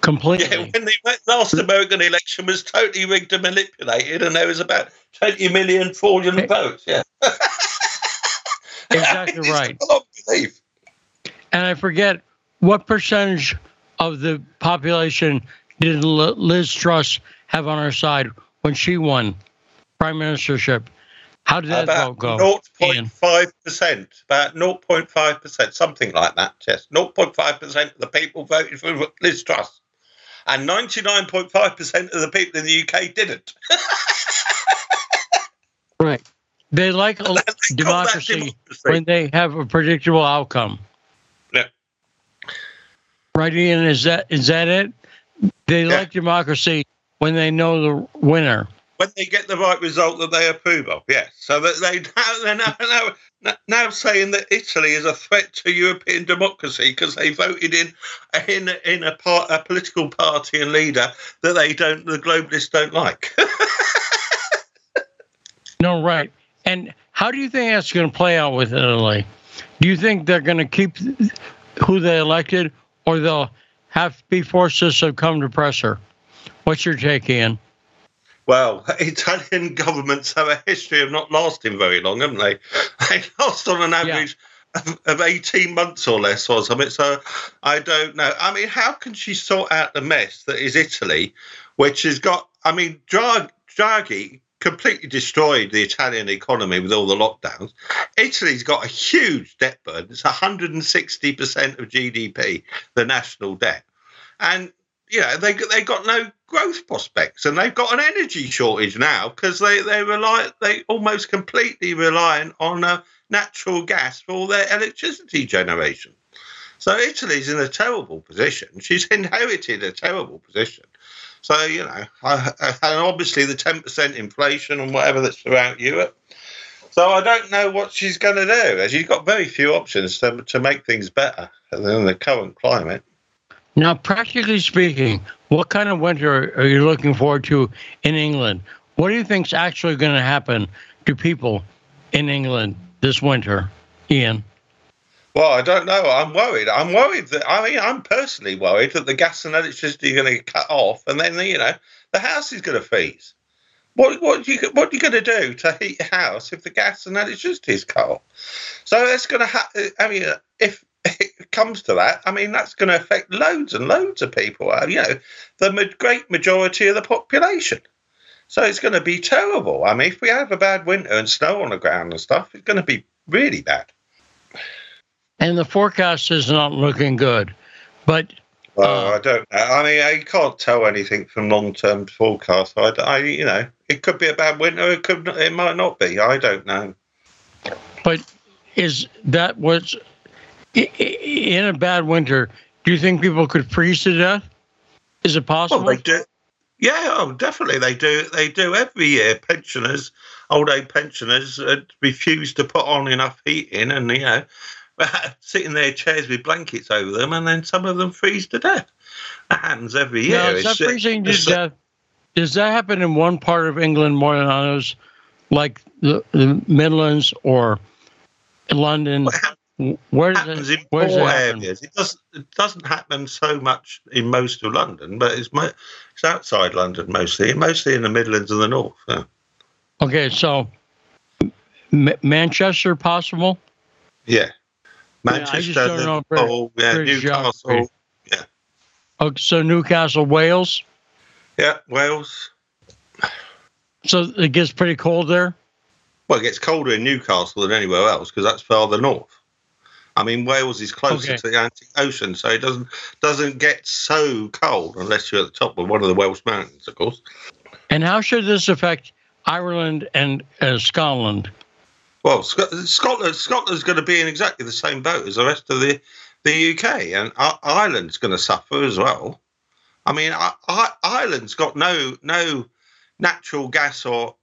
completely. Yeah, when the last American election was totally rigged and manipulated, and there was about 20 million fraudulent votes. Yeah. exactly right. And I forget what percentage of the population did Liz Truss have on her side when she won prime ministership? How did that about go? 0.5%, about 0.5%, something like that, yes. 0.5% of the people voted for Liz Truss. And 99.5% of the people in the UK didn't. right. They like they democracy, democracy when they have a predictable outcome. Yeah. Right, Ian, is that is that it? They yeah. like democracy when they know the winner when they get the right result that they approve of. Yes, so that they now they're now, now, now saying that Italy is a threat to European democracy because they voted in in in a part a political party and leader that they don't the globalists don't like. no, right. And how do you think that's going to play out with Italy? Do you think they're going to keep who they elected, or they'll have to be forced to succumb to pressure? What's your take, Ian? Well, Italian governments have a history of not lasting very long, haven't they? They last on an average yeah. of, 18 months or less or something. So I don't know. I mean, how can she sort out the mess that is Italy, which has got, I mean, Draghi completely destroyed the Italian economy with all the lockdowns. Italy's got a huge debt burden. It's 160% of GDP, the national debt. And you know they they got no growth prospects, and they've got an energy shortage now because they they rely they almost completely reliant on uh, natural gas for their electricity generation. So Italy's in a terrible position. She's inherited a terrible position. So you know, I, and obviously the ten percent inflation and whatever that's throughout Europe. So I don't know what she's going to do. She's got very few options to to make things better than the current climate. Now, practically speaking, what kind of winter are you looking forward to in England? What do you think is actually going to happen to people in England this winter, Ian? Well, I don't know. I'm worried. I'm worried that I mean, I'm personally worried that the gas and electricity are going to cut off, and then you know the house is going to freeze. What what you what are you going to do to heat your house if the gas and electricity is cut off? So it's going to happen. I mean, if it comes to that, I mean, that's going to affect loads and loads of people. Uh, you know, the great majority of the population. So it's going to be terrible. I mean, if we have a bad winter and snow on the ground and stuff, it's going to be really bad. And the forecast is not looking good. But well, uh, I don't know. I mean, I can't tell anything from long-term forecasts. I, I, you know, it could be a bad winter. It could, it might not be. I don't know. But is that what's in a bad winter, do you think people could freeze to death? Is it possible? Well, they do. Yeah, oh, definitely they do. They do every year. Pensioners, old age pensioners, uh, refuse to put on enough heating, and you know, sit in their chairs with blankets over them, and then some of them freeze to death. That happens every year. Now, is that freezing to death? Does that happen in one part of England more than others, like the, the Midlands or London? Where does happens it, in more areas. It doesn't. It doesn't happen so much in most of London, but it's mo- it's outside London mostly, mostly in the Midlands and the North. Yeah. Okay, so M- Manchester possible? Yeah, Manchester, yeah, oh, yeah, Newcastle, yeah. Okay, so Newcastle, Wales. Yeah, Wales. So it gets pretty cold there. Well, it gets colder in Newcastle than anywhere else because that's farther north. I mean, Wales is closer okay. to the Atlantic Ocean, so it doesn't doesn't get so cold unless you're at the top of one of the Welsh mountains, of course. And how should this affect Ireland and uh, Scotland? Well, Scotland Scotland's going to be in exactly the same boat as the rest of the the UK, and Ireland's going to suffer as well. I mean, I, I, Ireland's got no no natural gas or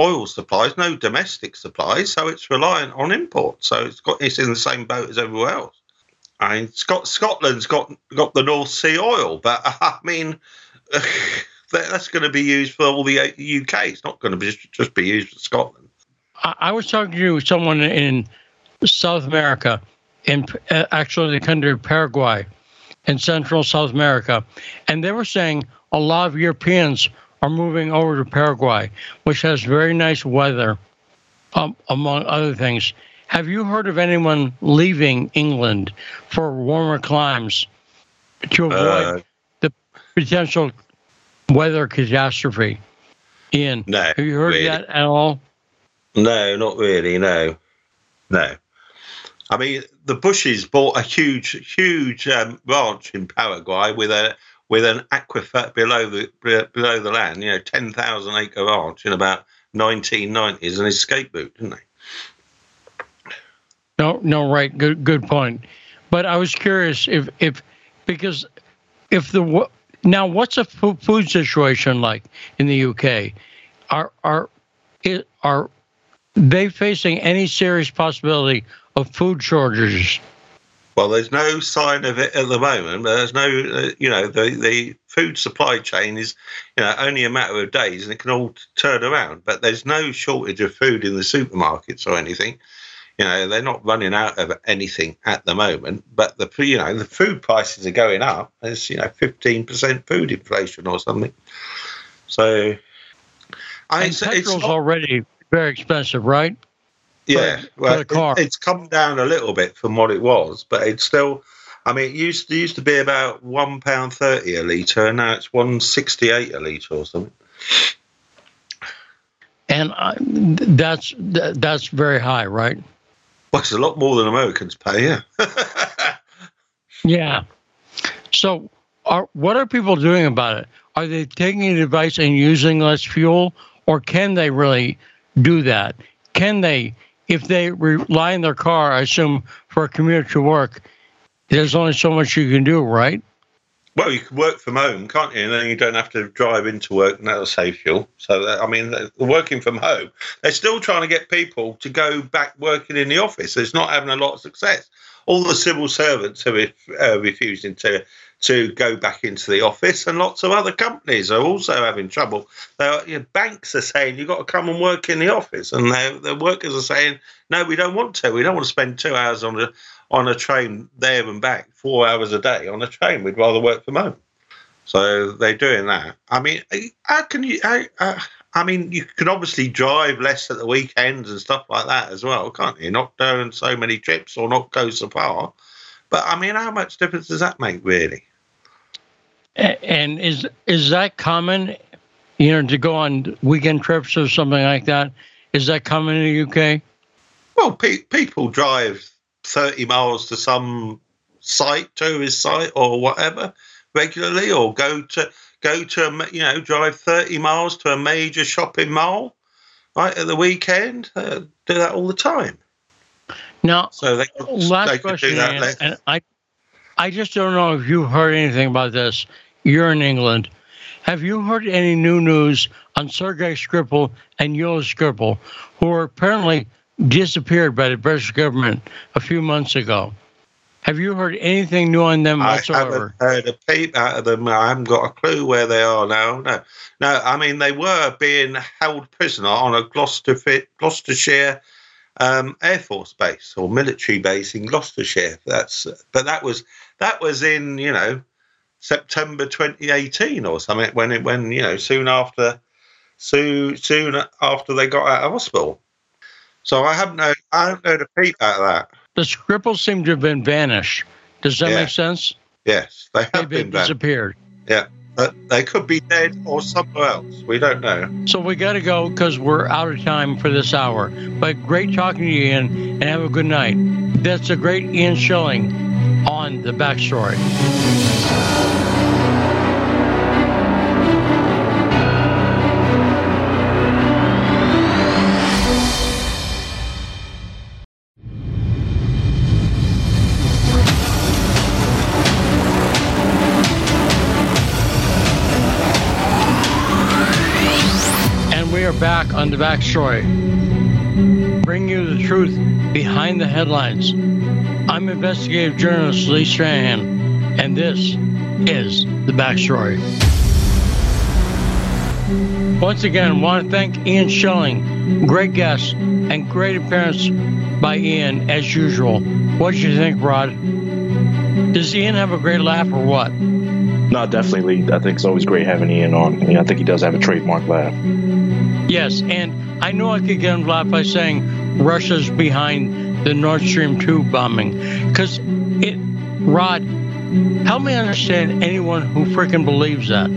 oil supplies, no domestic supplies, so it's reliant on imports. So it's got it's in the same boat as everywhere else. I mean, Scot- Scotland's got got the North Sea oil, but I mean, that's going to be used for all the UK. It's not going to be just, just be used for Scotland. I, I was talking to someone in South America, in uh, actually the country of Paraguay, in Central South America, and they were saying a lot of Europeans are moving over to Paraguay, which has very nice weather, um, among other things. Have you heard of anyone leaving England for warmer climes to avoid uh, the potential weather catastrophe? Ian, no, have you heard really. that at all? No, not really. No, no. I mean, the Bushes bought a huge, huge um, ranch in Paraguay with a with an aquifer below the below the land. You know, ten thousand acre ranch in about nineteen nineties, and escape boot, didn't they? No, no, right. Good, good point. But I was curious if if because if the now what's a food situation like in the UK? Are are are they facing any serious possibility of food shortages? Well, there's no sign of it at the moment, but there's no, uh, you know, the, the food supply chain is, you know, only a matter of days and it can all turn around. But there's no shortage of food in the supermarkets or anything. You know, they're not running out of anything at the moment. But the, you know, the food prices are going up. There's, you know, 15% food inflation or something. So, I mean, it's, petrol's it's not, already very expensive, right? Yeah, well, it, it's come down a little bit from what it was, but it's still. I mean, it used to, used to be about one pound thirty a litre, and now it's one sixty eight a litre or something. And I, that's that's very high, right? Well, it's a lot more than Americans pay. Yeah. yeah. So, are what are people doing about it? Are they taking advice and using less fuel, or can they really do that? Can they if they rely on their car, I assume for a commute to work, there's only so much you can do, right? Well, you can work from home, can't you? And then you don't have to drive into work, and that'll save fuel. So, I mean, working from home, they're still trying to get people to go back working in the office. It's not having a lot of success. All the civil servants are uh, refusing to to go back into the office, and lots of other companies are also having trouble. You know, banks are saying you've got to come and work in the office, and the workers are saying, "No, we don't want to. We don't want to spend two hours on a on a train there and back, four hours a day on a train. We'd rather work from home." So they're doing that. I mean, how can you? How, uh, I mean, you can obviously drive less at the weekends and stuff like that as well, can't you? Not doing so many trips or not go so far. But I mean, how much difference does that make, really? And is is that common? You know, to go on weekend trips or something like that. Is that common in the UK? Well, pe- people drive thirty miles to some site, tourist site, or whatever regularly, or go to go to a, you know drive thirty miles to a major shopping mall right at the weekend. Uh, do that all the time. Now, so they could, last they question, and, and I I just don't know if you've heard anything about this. You're in England. Have you heard any new news on Sergei Skripal and Yulia Skripal, who were apparently disappeared by the British government a few months ago? Have you heard anything new on them whatsoever? I haven't heard a peep out of them. I haven't got a clue where they are now. No, no. I mean, they were being held prisoner on a Gloucester, Gloucestershire um, Air Force base or military base in Gloucestershire. That's but that was that was in you know September 2018 or something when it when you know soon after soon soon after they got out of hospital. So I haven't know I haven't heard a peep out of that. The Skripals seem to have been vanished. Does that yeah. make sense? Yes, they have They've been, been disappeared. Yeah. But they could be dead or somewhere else. We don't know. So we got to go because we're out of time for this hour. But great talking to you, Ian, and have a good night. That's a great Ian Shilling on the backstory. And we are back on the backstory. Bring you the truth behind the headlines. I'm investigative journalist Lee Stranahan, and this is the backstory. Once again, I want to thank Ian Shilling, great guest and great appearance by Ian as usual. What did you think, Rod? Does Ian have a great laugh or what? No, definitely. I think it's always great having Ian on. I, mean, I think he does have a trademark laugh. Yes, and I know I could get him to laugh by saying Russia's behind the Nord Stream 2 bombing. Because it, Rod, help me understand anyone who freaking believes that.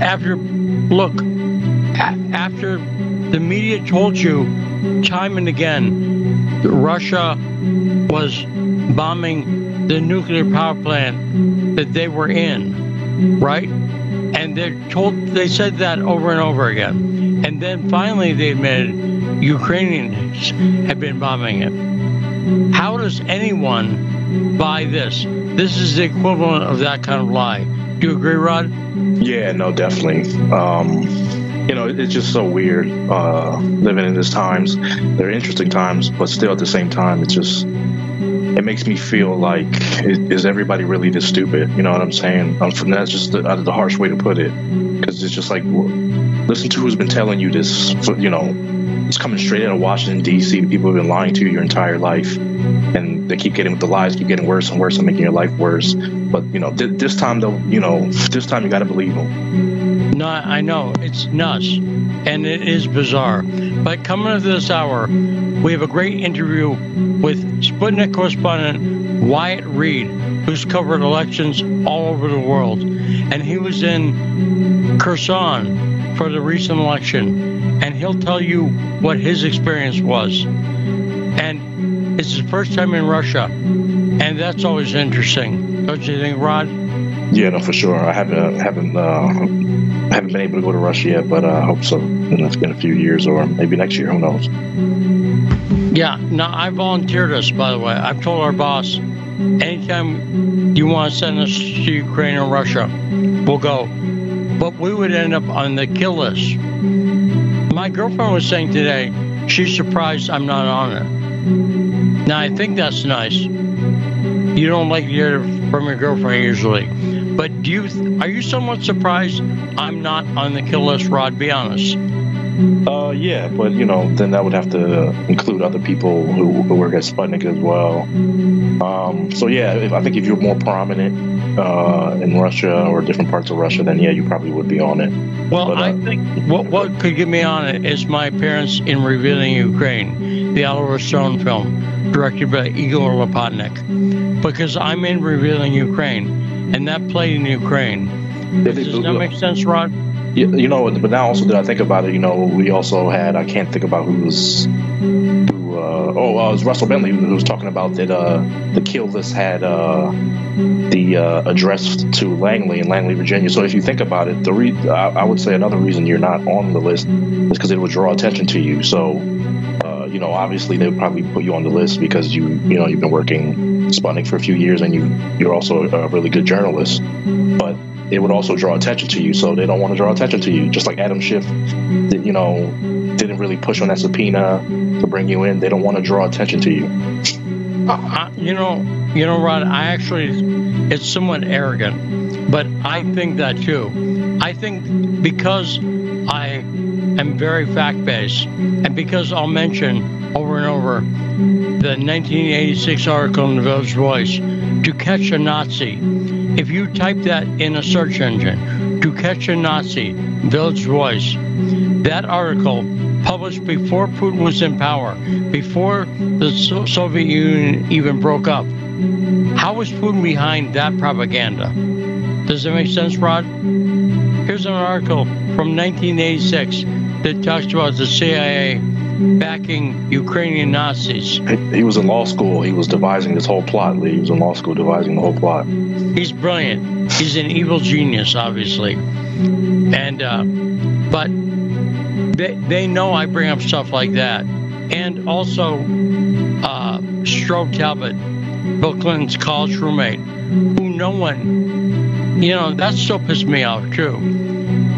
After, look, a- after the media told you time and again that Russia was bombing the nuclear power plant that they were in, right? And they told they said that over and over again. And then finally they admitted Ukrainians had been bombing it. How does anyone buy this? This is the equivalent of that kind of lie. Do you agree, Rod? Yeah, no, definitely. Um, you know, it's just so weird uh, living in these times. They're interesting times, but still at the same time, it's just it makes me feel like is everybody really this stupid? You know what I'm saying? Um, that's just the, the harsh way to put it, because it's just like listen to who's been telling you this. for You know, it's coming straight out of Washington D.C. People have been lying to you your entire life, and they keep getting the lies keep getting worse and worse and making your life worse. But you know, th- this time though, you know, this time you got to believe them. No, I know it's nuts, and it is bizarre. But coming to this hour, we have a great interview with Sputnik correspondent Wyatt Reed, who's covered elections all over the world, and he was in Kherson for the recent election, he'll tell you what his experience was. And it's his first time in Russia, and that's always interesting, don't you think, Rod? Yeah, no, for sure. I haven't haven't uh, haven't been able to go to Russia yet, but uh, I hope so. And it's been a few years, or maybe next year. Who knows? Yeah. No, I volunteered us. By the way, I've told our boss, anytime you want to send us to Ukraine or Russia, we'll go. But we would end up on the kill list. My girlfriend was saying today she's surprised I'm not on it. Now I think that's nice. You don't like to hear from your girlfriend usually. But do you are you somewhat surprised I'm not on the kill list, Rod? Be honest. Uh, yeah, but you know, then that would have to include other people who, who work at Sputnik as well. Um, so yeah, if, I think if you're more prominent uh, in Russia or different parts of Russia, then yeah, you probably would be on it. Well, But, uh, I think what what could get me on it is my appearance in Revealing Ukraine, the Oliver Stone film, directed by Igor Lopatonok, because I'm in Revealing Ukraine, and that played in Ukraine. Does that make sense, Rod? You, you know, but now also that I think about it, you know, we also had I can't think about who was Uh, oh, uh, it was Russell Bentley who, who was talking about that uh, the kill list had uh, the uh, address to Langley in Langley, Virginia. So if you think about it, the re- I, I would say another reason you're not on the list is because it would draw attention to you. So. Uh, you know, obviously they would probably put you on the list because you, you know, you've been working Sputnik for a few years and you, you're also a really good journalist. But it would also draw attention to you, so they don't want to draw attention to you. Just like Adam Schiff, you know, didn't really push on that subpoena to bring you in. They don't want to draw attention to you. Uh, you know, you know, Rod. I actually, it's somewhat arrogant, but I think that too. I think because I am very fact based, and because I'll mention over and over the 1986 article in the Village Voice, "To Catch a Nazi." If you type that in a search engine, "To Catch a Nazi," Village Voice, that article published before Putin was in power, before the so- Soviet Union even broke up. How was Putin behind that propaganda? Does that make sense, Rod? Here's an article from 1986 that talks about the CIA backing Ukrainian Nazis. He was in law school. He was devising this whole plot. Lee. He was in law school devising the whole plot. He's brilliant. He's an evil genius, obviously. And, uh, but they, they know I bring up stuff like that. And also, uh, Strobe Talbott, Bill Clinton's college roommate, who no one, you know, that still pissed me off too.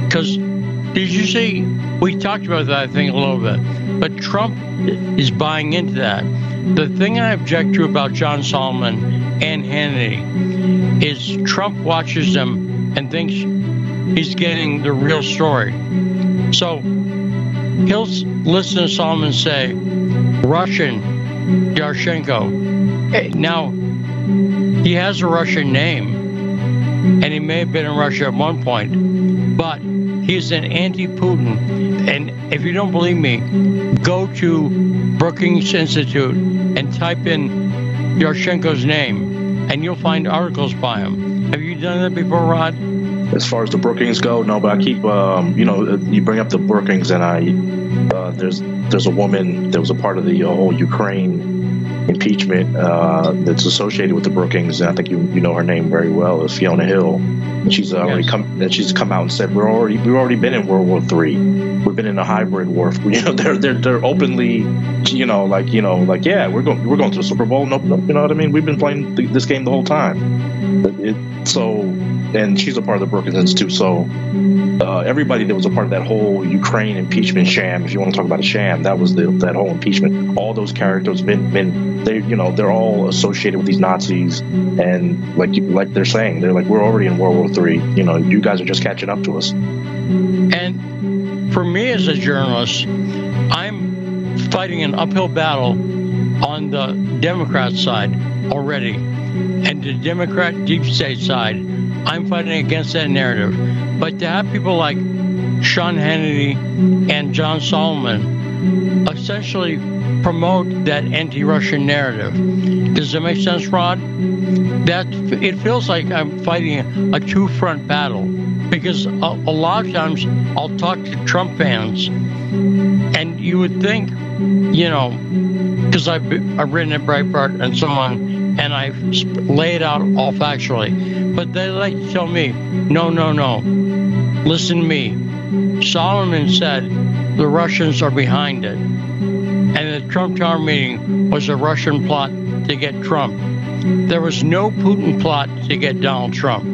Because did you see? We talked about that, I think, a little bit. But Trump is buying into that. The thing I object to about John Solomon and Hannity is Trump watches them and thinks he's getting the real story. So he'll listen to Solomon say, Russian Yarshenko. Now, he has a Russian name, and he may have been in Russia at one point, but he's an anti Putin. And if you don't believe me, go to Brookings Institute and type in Yarshenko's name, and you'll find articles by him. Have you done that before, Rod? As far as the Brookings go, no, but I keep, um, you know, you bring up the Brookings, and I, uh, there's there's a woman that was a part of the whole Ukraine impeachment uh, that's associated with the Brookings. And I think you you know her name very well is Fiona Hill. And she's already yes. come. And she's come out and said we're already we've already been in World War Three. We've been in a hybrid war. You know they're they're they're openly you know like you know like yeah we're going we're going to the Super Bowl. Nope, nope you know what I mean. We've been playing this game the whole time. It, so and she's a part of the Brookings Institute. So uh, everybody that was a part of that whole Ukraine impeachment sham, if you want to talk about a sham, that was the that whole impeachment. All those characters been been they you know they're all associated with these Nazis, and like like they're saying they're like we're already in World War Three. You know, you guys are just catching up to us. And for me as a journalist, I'm fighting an uphill battle on the Democrat side already, and the Democrat deep state side I'm fighting against that narrative. But to have people like Sean Hannity and John Solomon essentially promote that anti-Russian narrative. Does that make sense, Rod? That it feels like I'm fighting a two-front battle because a, a lot of times I'll talk to Trump fans, and you would think, you know, because I've, I've written at Breitbart and so on, and I lay it out all factually. But they like to tell me, no, no, no. Listen to me. Solomon said the Russians are behind it. And the Trump Tower meeting was a Russian plot to get Trump. There was no Putin plot to get Donald Trump.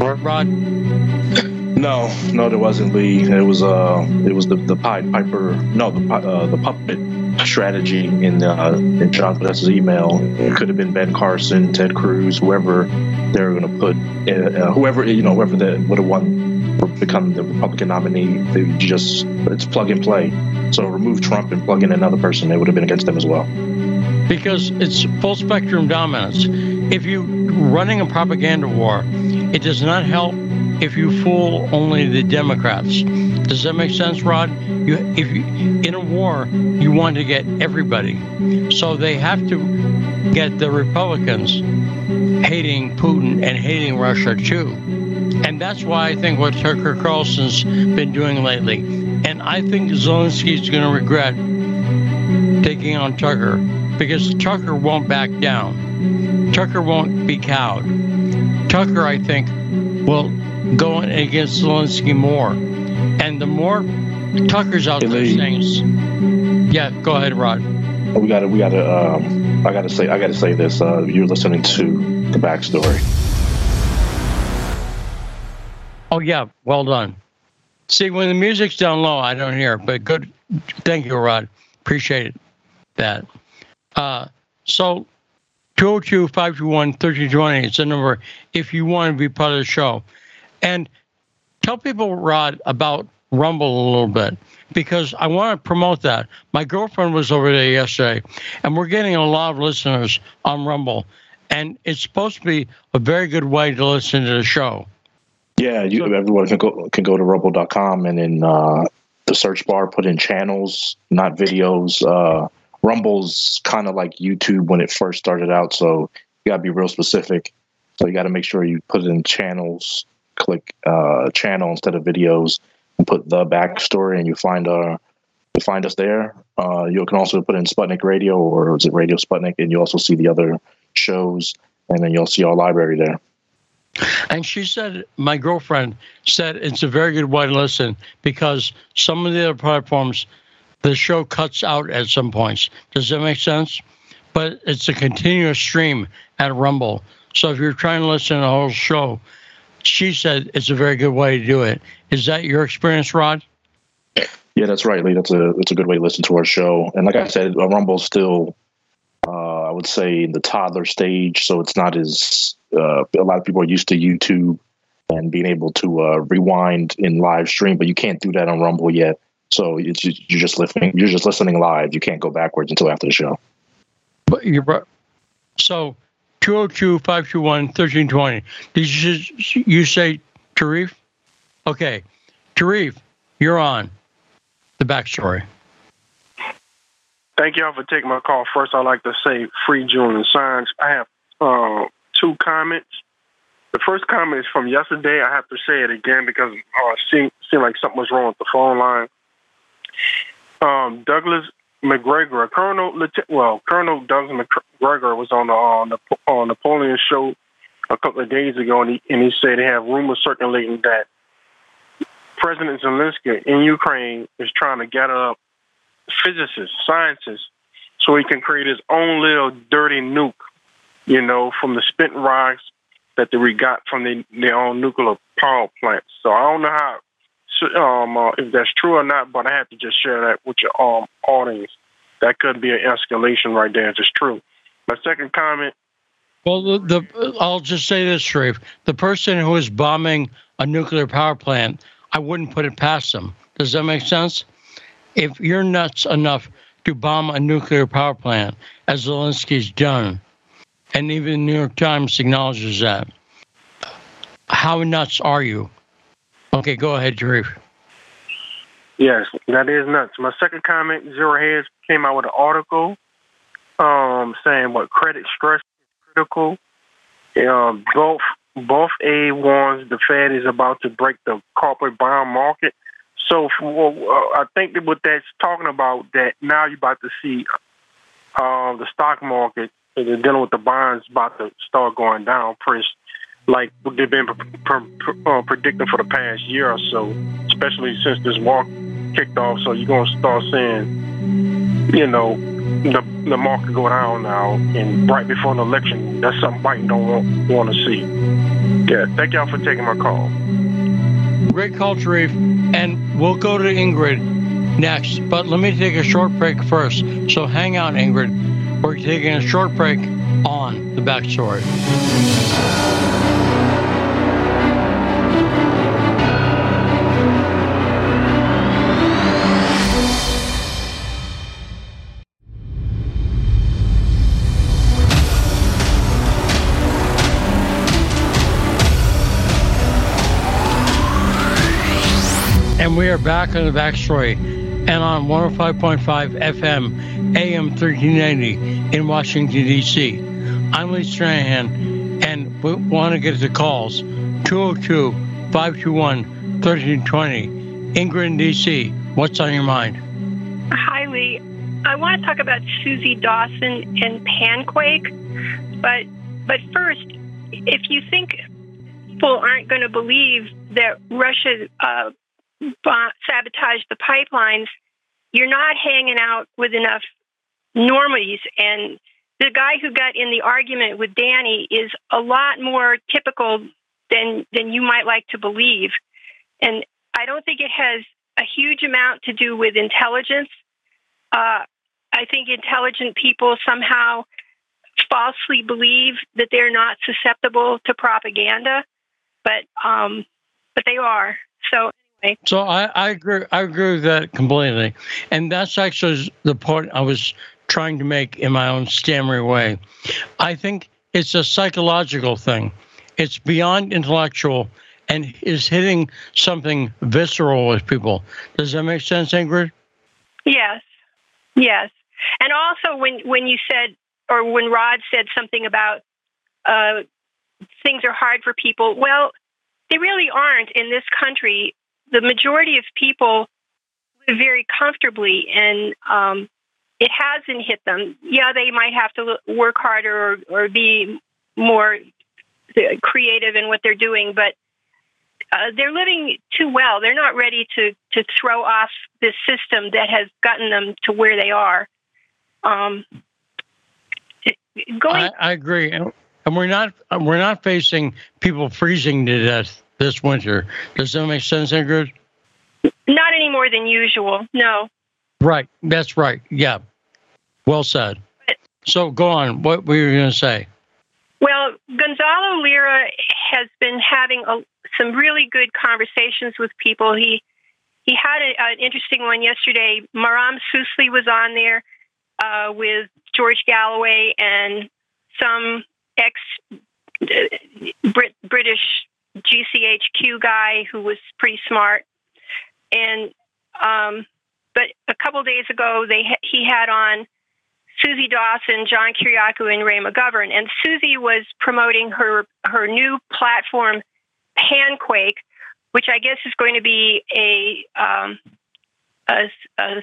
Rod? No, no, there wasn't, Lee. It was uh, it was the the Pied Piper. No, the uh, the puppet strategy in uh, in John Podesta's email. It could have been Ben Carson, Ted Cruz, whoever they're going to put, uh, uh, whoever you know, whoever that would have won, or become the Republican nominee. They just it's plug and play. So remove Trump and plug in another person. They would have been against them as well. Because it's full spectrum dominance. If you running a propaganda war, it does not help if you fool only the Democrats. Does that make sense, Rod? You, if you, in a war, you want to get everybody, so they have to get the Republicans hating Putin and hating Russia too, and that's why I think what Tucker Carlson's been doing lately, and I think Zelensky's going to regret taking on Tucker because Tucker won't back down. Tucker won't be cowed. Tucker, I think, will going against Zelensky more. And the more Tucker's out there saying, yeah, go ahead, Rod. We got to, we got to, um, I got to say, I got to say this. Uh, you're listening to the backstory. Oh yeah, well done. See, when the music's down low, I don't hear. But good, thank you, Rod. Appreciate it. That. Uh, so 202 521 1320 is the number if you want to be part of the show. And tell people, Rod, about Rumble a little bit because I want to promote that. My girlfriend was over there yesterday, and we're getting a lot of listeners on Rumble, and it's supposed to be a very good way to listen to the show. Yeah, you, so, everyone can go can go to rumble.com and in uh, the search bar put in channels, not videos. Uh, Rumble's kind of like YouTube when it first started out, so you got to be real specific. So you got to make sure you put in channels click uh, channel instead of videos and put the backstory, and you find our you find us there. Uh, you can also put in Sputnik Radio or is it Radio Sputnik, and you also see the other shows, and then you'll see our library there. And she said, my girlfriend said it's a very good way to listen because some of the other platforms, the show cuts out at some points. Does that make sense? But it's a continuous stream at Rumble. So if you're trying to listen to the whole show, she said it's a very good way to do it. Is that your experience, Rod? Yeah, that's right, Lee. That's a that's a good way to listen to our show. And like I said, Rumble's still, uh, I would say, in the toddler stage, so it's not as uh, a lot of people are used to YouTube and being able to uh, rewind in live stream, but you can't do that on Rumble yet. So it's you're just listening. You're just listening live. You can't go backwards until after the show. But you're so 202-521-1320. Did you say Tarif? Okay, Tarif, you're on the backstory. Thank y'all for taking my call. First, I'd like to say free Julian Assange. I have uh, two comments. The first comment is from yesterday. I have to say it again because uh, it seemed, seemed like something was wrong with the phone line. Um, Douglas Macgregor, Colonel, well, Colonel Douglas Macgregor was on the on the on Napoleon show a couple of days ago, and he and he said they have rumors circulating that President Zelensky in Ukraine is trying to gather up physicists, scientists, so he can create his own little dirty nuke, you know, from the spent rocks that they got from the, their own nuclear power plants. So I don't know how um, uh, if that's true or not, but I have to just share that with your um, audience. That could be an escalation right there if it's true. My second comment. Well, the, the I'll just say this, Sharif. The person who is bombing a nuclear power plant, I wouldn't put it past them. Does that make sense? If you're nuts enough to bomb a nuclear power plant, as Zelensky's done, and even the New York Times acknowledges that, how nuts are you? Okay, go ahead, Drew. Yes, that is nuts. My second comment, Zero Hedge came out with an article um, saying what credit stress is critical. Um, both both A warns the Fed is about to break the corporate bond market. So for, uh, I think that what that's talking about that now you're about to see uh, the stock market and dealing with the bonds about to start going down pretty like they've been uh, predicting for the past year or so, especially since this war kicked off. So you're gonna start seeing, you know, the the market go down now, and right before an election, that's something Biden don't want want to see. Yeah, thank y'all for taking my call. Great call, Sharif, and we'll go to Ingrid next. But let me take a short break first. So hang out, Ingrid. We're taking a short break on the backstory. And we are back on the backstory and on 105.5 FM, AM 1390 in Washington, D.C. I'm Lee Stranahan, and we want to get the calls 202 521 1320. Ingrid D.C., what's on your mind? Hi, Lee. I want to talk about Suzie Dawson and Panquake, but but first, if you think people aren't going to believe that Russia uh, sabotage the pipelines, you're not hanging out with enough normies. And the guy who got in the argument with Danny is a lot more typical than than you might like to believe. And I don't think it has a huge amount to do with intelligence. Uh, I think intelligent people somehow falsely believe that they're not susceptible to propaganda, but um, but they are. So so I, I agree. I agree with that completely, and that's actually the point I was trying to make in my own stammery way. I think it's a psychological thing. It's beyond intellectual and is hitting something visceral with people. Does that make sense, Ingrid? Yes. Yes. And also when when you said or when Rod said something about uh, things are hard for people, well, they really aren't in this country the majority of people live very comfortably and um, it hasn't hit them. Yeah, they might have to work harder or, or be more creative in what they're doing, but uh, they're living too well. They're not ready to to throw off this system that has gotten them to where they are. Um, going, I, I agree, and we're not we're not facing people freezing to death this winter. Does that make sense, Ingrid? Not any more than usual. No. Right. That's right. Yeah. Well said. So go on. What were you going to say? Well, Gonzalo Lira has been having a, some really good conversations with people. He he had a, an interesting one yesterday. Maram Susli was on there uh, with George Galloway and some ex uh, Brit, British GCHQ guy who was pretty smart. And um, but a couple days ago, they he had on Suzie Dawson, John Kiriakou, and Ray McGovern. And Susie was promoting her her new platform, Panquake, which I guess is going to be a, um, a, a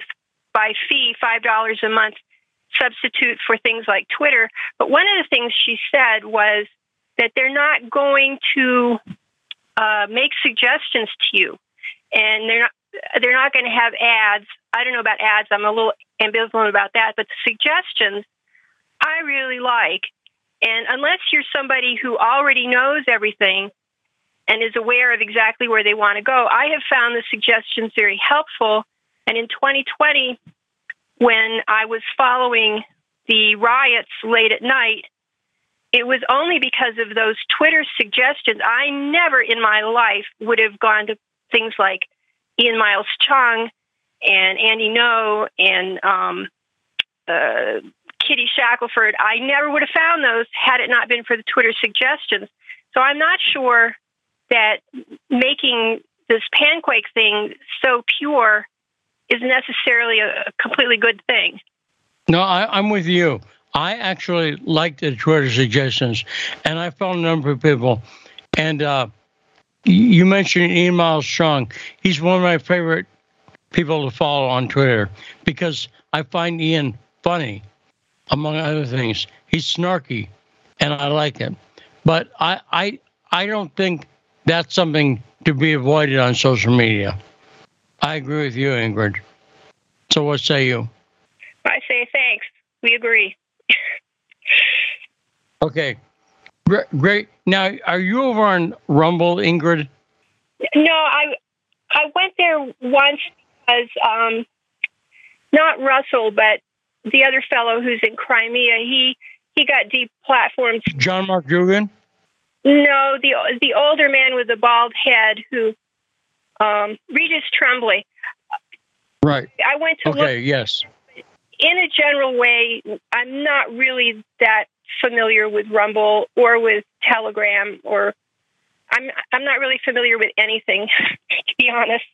by fee five dollars a month substitute for things like Twitter. But one of the things she said was that they're not going to uh, make suggestions to you, and they're not they're not going to have ads. I don't know about ads. I'm a little ambivalent about that, but the suggestions I really like. And unless you're somebody who already knows everything and is aware of exactly where they want to go, I have found the suggestions very helpful. And in 2020, when I was following the riots late at night, it was only because of those Twitter suggestions. I never in my life would have gone to things like Ian Miles Cheong and Andy Ngo and um, uh, Kitty Shackelford. I never would have found those had it not been for the Twitter suggestions. So I'm not sure that making this panquake thing so pure is necessarily a completely good thing. No, I, am with you. I actually like the Twitter suggestions, and I found a number of people. And uh, you mentioned Ian Miles Cheong. He's one of my favorite people to follow on Twitter because I find Ian funny, among other things. He's snarky, and I like him. But I, I, I don't think that's something to be avoided on social media. I agree with you, Ingrid. So what say you? I say thanks. We agree. Okay. Great. Now, are you over on Rumble, Ingrid? No, I I went there once because um, not Russell, but the other fellow who's in Crimea. He he got deplatformed. John Mark Dougan. No, the the older man with the bald head who um, Regis Tremblay. Right. I went to okay. Look, yes. In a general way, I'm not really that familiar with Rumble or with Telegram or I'm I'm not really familiar with anything to be honest.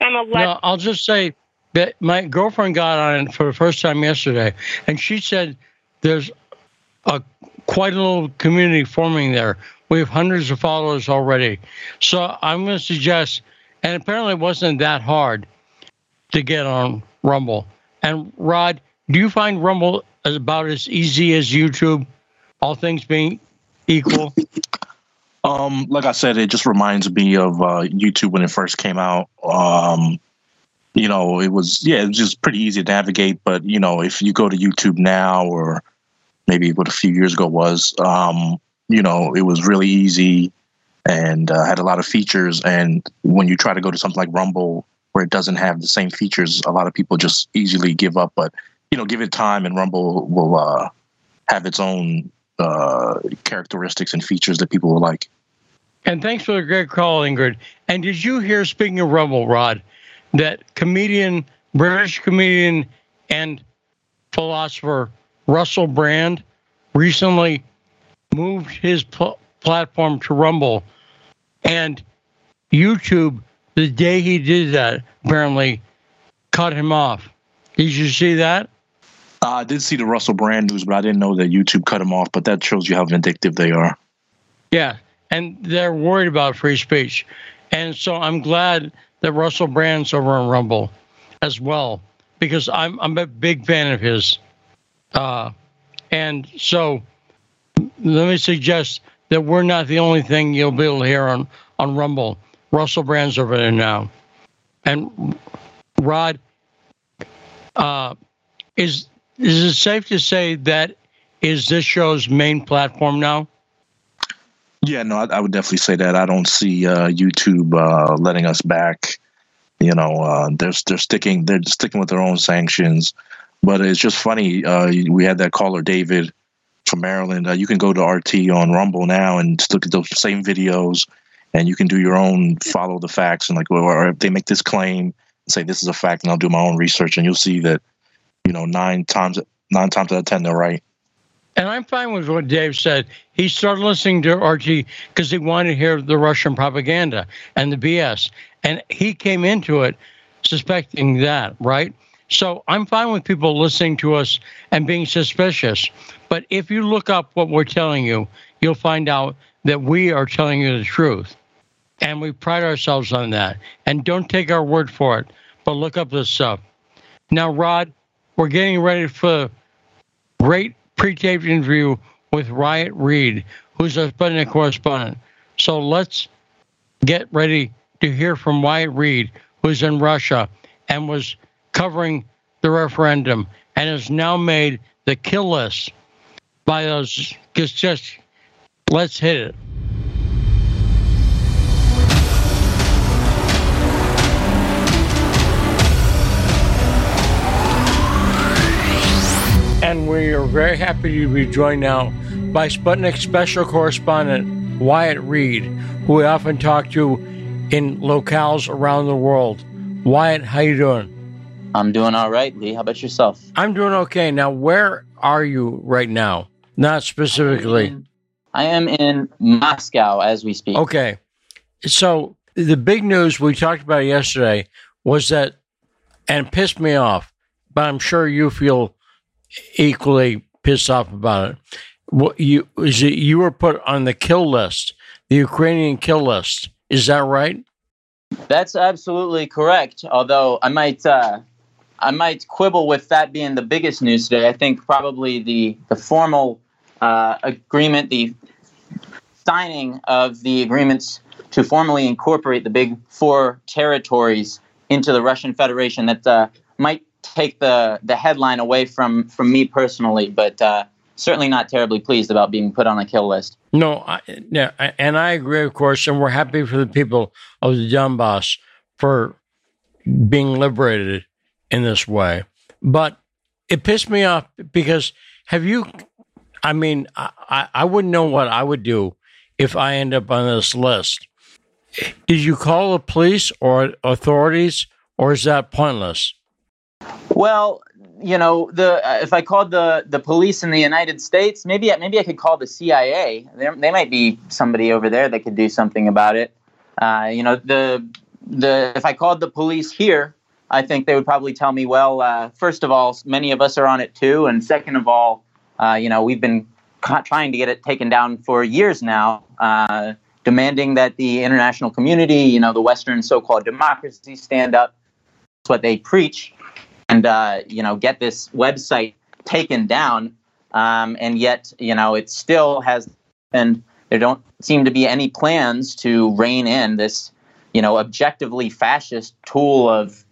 I'm a no, I'll just say that my girlfriend got on it for the first time yesterday, and she said there's a quite a little community forming there. We have hundreds of followers already. So I'm going to suggest, and apparently it wasn't that hard to get on Rumble. And Rod, do you find Rumble about as easy as YouTube, all things being equal? Um, like I said, it just reminds me of uh, YouTube when it first came out. Um, you know, it was yeah, it was just pretty easy to navigate. But you know, if you go to YouTube now, or maybe what a few years ago was, um, you know, it was really easy and uh, had a lot of features. And when you try to go to something like Rumble, where it doesn't have the same features, a lot of people just easily give up. But you know, give it time, and Rumble will uh, have its own uh, characteristics and features that people will like. And thanks for the great call, Ingrid. And did you hear, speaking of Rumble, Rod, that comedian, British comedian, and philosopher Russell Brand recently moved his pl- platform to Rumble, and YouTube, the day he did that, apparently cut him off. Did you see that? Uh, I did see the Russell Brand news, but I didn't know that YouTube cut him off. But that shows you how vindictive they are. Yeah, and they're worried about free speech. And so I'm glad that Russell Brand's over on Rumble as well, because I'm I'm a big fan of his. Uh, and so let me suggest that we're not the only thing you'll be able to hear on, on Rumble. Russell Brand's over there now. And Rod, uh, is is it safe to say that is this show's main platform now? Yeah, no, I, I would definitely say that. I don't see uh, YouTube uh, letting us back. You know, uh, they're they're sticking they're sticking with their own sanctions. But it's just funny. Uh, we had that caller David from Maryland. Uh, you can go to RT on Rumble now and look at those same videos, and you can do your own follow the facts and like, or if they make this claim, say this is a fact, and I'll do my own research, and you'll see that, you know, nine times nine times out of ten they're right. And I'm fine with what Dave said. He started listening to RT because he wanted to hear the Russian propaganda and the BS. And he came into it suspecting that, right? So I'm fine with people listening to us and being suspicious. But if you look up what we're telling you, you'll find out that we are telling you the truth. And we pride ourselves on that. And don't take our word for it, but look up this stuff. Now, Rod, we're getting ready for great pre-taped interview with Wyatt Reed, who's a Sputnik correspondent. So let's get ready to hear from Wyatt Reed, who's in Russia and was covering the referendum and has now made the kill list by those. Just, just let's hit it. We are very happy to be joined now by Sputnik special correspondent Wyatt Reed, who we often talk to in locales around the world. Wyatt, how are you doing? I'm doing all right, Lee. How about yourself? I'm doing okay. Now, where are you right now? Not specifically. I am in Moscow as we speak. Okay. So, the big news we talked about yesterday was that, and pissed me off, but I'm sure you feel equally pissed off about it. What you is it you were put on the kill list, the Ukrainian kill list. Is that right? That's absolutely correct. Although I might uh, I might quibble with that being the biggest news today. I think probably the the formal uh, agreement, the signing of the agreements to formally incorporate the big four territories into the Russian Federation that uh, might take the the headline away from from me personally, but uh, certainly not terribly pleased about being put on a kill list. No, I, yeah, and I agree, of course, and we're happy for the people of the Donbass for being liberated in this way. But it pissed me off because have you? I mean, I, I wouldn't know what I would do if I end up on this list. Did you call the police or authorities, or is that pointless? Well, you know, the uh, if I called the the police in the United States, maybe maybe I could call the CIA. There, they might be somebody over there that could do something about it. Uh, you know, the the if I called the police here, I think they would probably tell me, well, uh, first of all, many of us are on it too, and second of all, uh, you know, we've been trying to get it taken down for years now, uh, demanding that the international community, you know, the Western so-called democracy, stand up. That's what they preach and uh, you know get this website taken down. Um, and yet, you know, it still has, and there don't seem to be any plans to rein in this, you know, objectively fascist tool of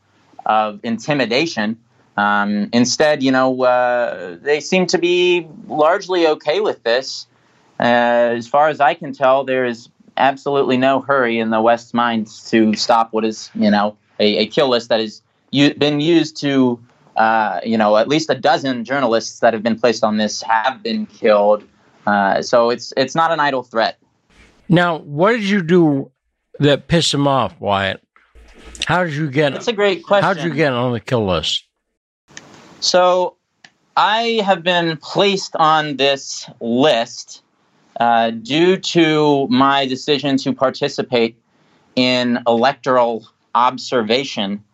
of intimidation. Um, instead, you know, uh, they seem to be largely okay with this. Uh, as far as I can tell, there is absolutely no hurry in the West's minds to stop what is, you know, a, a kill list that is been used to, uh, you know, at least a dozen journalists that have been placed on this have been killed. Uh, so it's it's not an idle threat. Now, what did you do that pissed him off, Wyatt? How did you get? That's a great question. How did you get on the kill list? So, I have been placed on this list uh, due to my decision to participate in electoral observation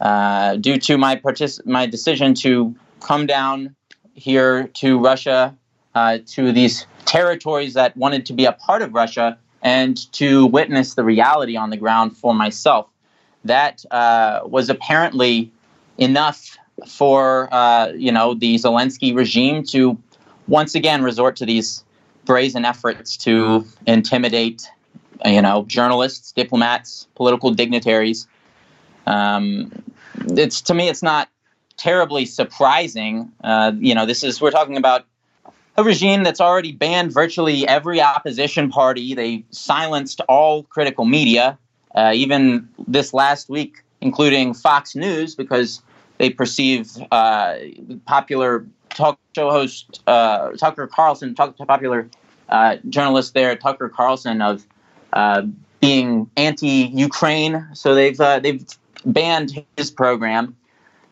uh, due to my partic- my decision to come down here to Russia, uh, to these territories that wanted to be a part of Russia, and to witness the reality on the ground for myself. That uh, was apparently enough for uh, you know the Zelensky regime to once again resort to these brazen efforts to intimidate you know journalists, diplomats, political dignitaries. Um, it's to me, it's not terribly surprising. Uh, you know, this is we're talking about a regime that's already banned virtually every opposition party. They silenced all critical media. Uh, even this last week, including Fox News, because they perceive uh, popular talk show host uh, Tucker Carlson, talk, popular uh, journalist there, Tucker Carlson, of uh, being anti-Ukraine. So they've uh, they've banned his program.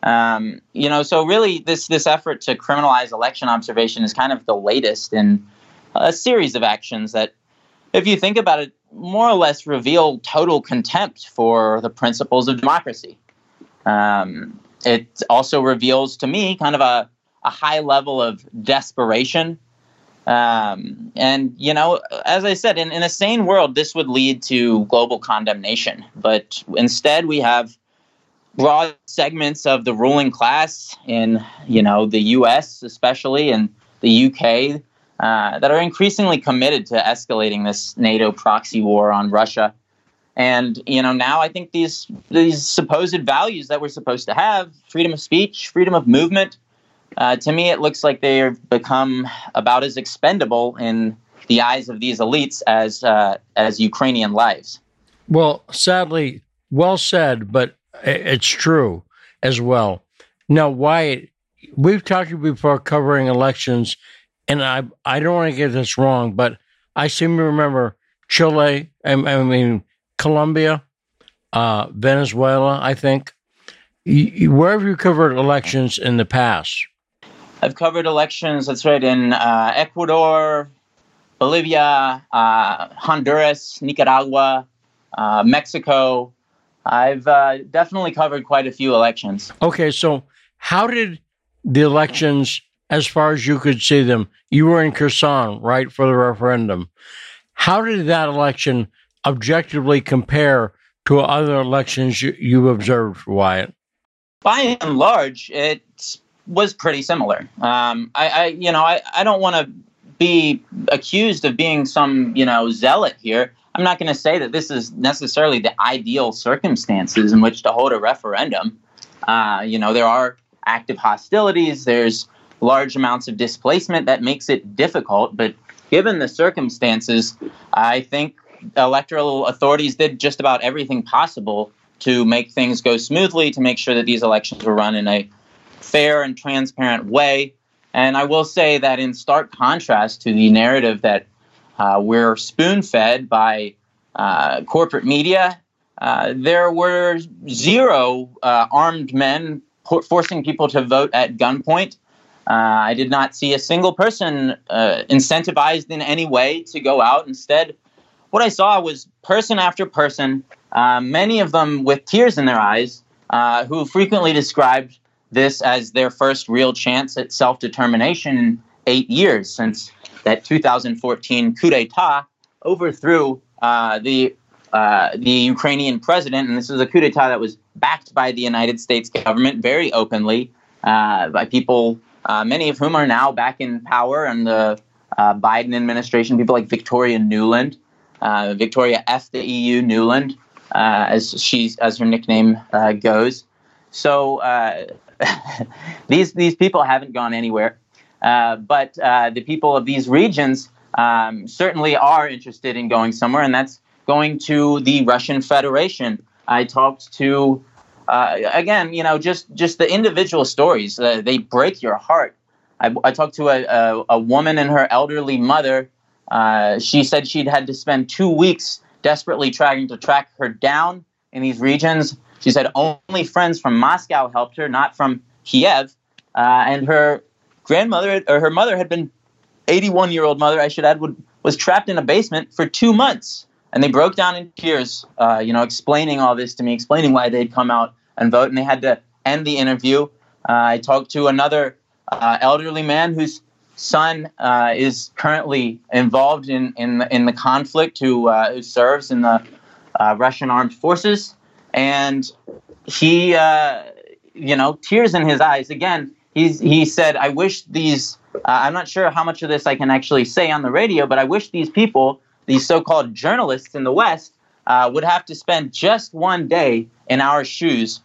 Um, you know, so really, this this effort to criminalize election observation is kind of the latest in a series of actions that, if you think about it, more or less reveal total contempt for the principles of democracy. Um, it also reveals to me kind of a, a high level of desperation. Um, and, you know, as I said, in, in a sane world, this would lead to global condemnation. But instead, we have broad segments of the ruling class in, you know, the US, especially, and the UK, uh, that are increasingly committed to escalating this NATO proxy war on Russia. And you know, now I think these these supposed values that we're supposed to have, freedom of speech, freedom of movement, uh, to me, it looks like they have become about as expendable in the eyes of these elites as uh, as Ukrainian lives. Well, sadly, well said, but it's true as well. Now, Wyatt, we've talked before covering elections, and I I don't want to get this wrong, but I seem to remember Chile. I, I mean Colombia, uh, Venezuela, I think. You, where have you covered elections in the past? I've covered elections, that's right, in uh, Ecuador, Bolivia, uh, Honduras, Nicaragua, uh, Mexico. I've uh, definitely covered quite a few elections. Okay, so how did the elections, as far as you could see them, you were in Kherson, right, for the referendum. How did that election objectively compare to other elections you, you've observed, Wyatt? By and large, it was pretty similar. Um, I, I, you know, I, I don't want to be accused of being some, you know, zealot here. I'm not going to say that this is necessarily the ideal circumstances in which to hold a referendum. Uh, you know, there are active hostilities. There's large amounts of displacement that makes it difficult. But given the circumstances, I think electoral authorities did just about everything possible to make things go smoothly, to make sure that these elections were run in a fair and transparent way. And I will say that in stark contrast to the narrative that uh, we're spoon fed by uh, corporate media, uh, there were zero uh, armed men forcing people to vote at gunpoint. Uh, I did not see a single person uh, incentivized in any way to go out. Instead, what I saw was person after person, many of them with tears in their eyes, who frequently described this as their first real chance at self determination in eight years since that 2014 coup d'etat overthrew uh, the uh, the Ukrainian president, and this was a coup d'etat that was backed by the United States government very openly uh, by people, uh, many of whom are now back in power in the Biden administration. People like Victoria Nuland, uh, Victoria F. the EU Nuland, uh, as she's as her nickname uh, goes. So uh, these these people haven't gone anywhere, uh, but the people of these regions um, certainly are interested in going somewhere, and that's going to the Russian Federation. I talked to. again, you know, just just the individual stories, they break your heart. I, I talked to a, a, a woman and her elderly mother uh, she said she'd had to spend two weeks desperately trying to track her down in these regions. She said only friends from Moscow helped her, not from Kiev. Uh, and her grandmother, or her mother, had been 81 year old mother, I should add, would, was trapped in a basement for two months. And they broke down in tears, uh, you know, explaining all this to me, explaining why they'd come out and vote. And they had to end the interview. Uh, I talked to another uh, elderly man whose son uh, is currently involved in in the, in the conflict, who, uh, who serves in the uh, Russian armed forces, and he, you know, tears in his eyes. Again, he's he said, "I wish these." Uh, I'm not sure how much of this I can actually say on the radio, but I wish these people, these so-called journalists in the West, uh, would have to spend just one day in our shoes.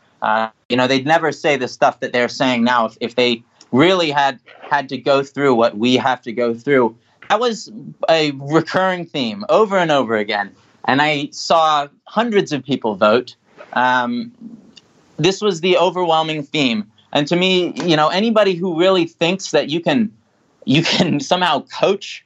you know, they'd never say the stuff that they're saying now if, if they really had had to go through what we have to go through. That was a recurring theme over and over again. And I saw hundreds of people vote. Um, this was the overwhelming theme. And to me, you know, anybody who really thinks that you can you can somehow coach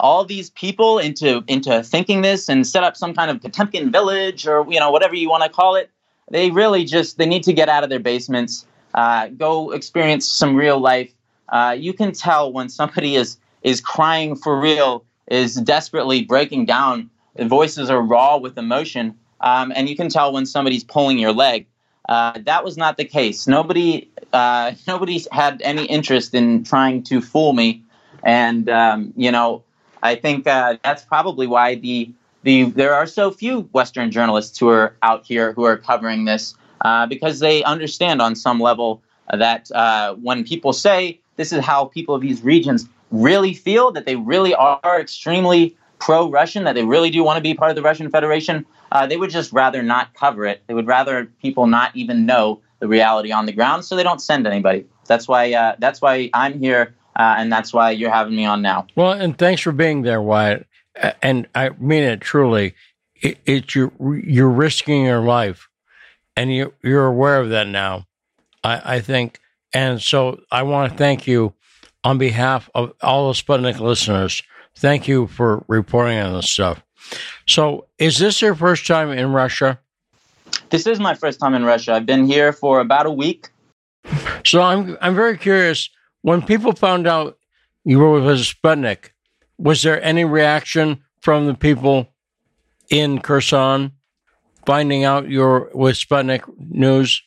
all these people into into thinking this and set up some kind of Potemkin village or you know whatever you want to call it, they really just they need to get out of their basements, uh, go experience some real life. Uh, you can tell when somebody is is crying for real, is desperately breaking down. The voices are raw with emotion, um, and you can tell when somebody's pulling your leg. Uh, that was not the case. Nobody, uh, nobody had any interest in trying to fool me, and um, you know, I think uh, that's probably why the the there are so few Western journalists who are out here who are covering this uh, because they understand on some level that uh, when people say this is how people of these regions really feel, that they really are extremely pro-Russian, that they really do want to be part of the Russian Federation, uh, they would just rather not cover it. They would rather people not even know the reality on the ground, so they don't send anybody. That's why. Uh, that's why I'm here, uh, and that's why you're having me on now. Well, and thanks for being there, Wyatt. And I mean it truly. It, it's you're you're risking your life, and you you're aware of that now. I, I think, and so I want to thank you on behalf of all the Sputnik listeners. Thank you for reporting on this stuff. So, is this your first time in Russia? This is my first time in Russia. I've been here for about a week. So, I'm I'm very curious. When people found out you were with Sputnik, was there any reaction from the people in Kherson finding out you're with Sputnik News?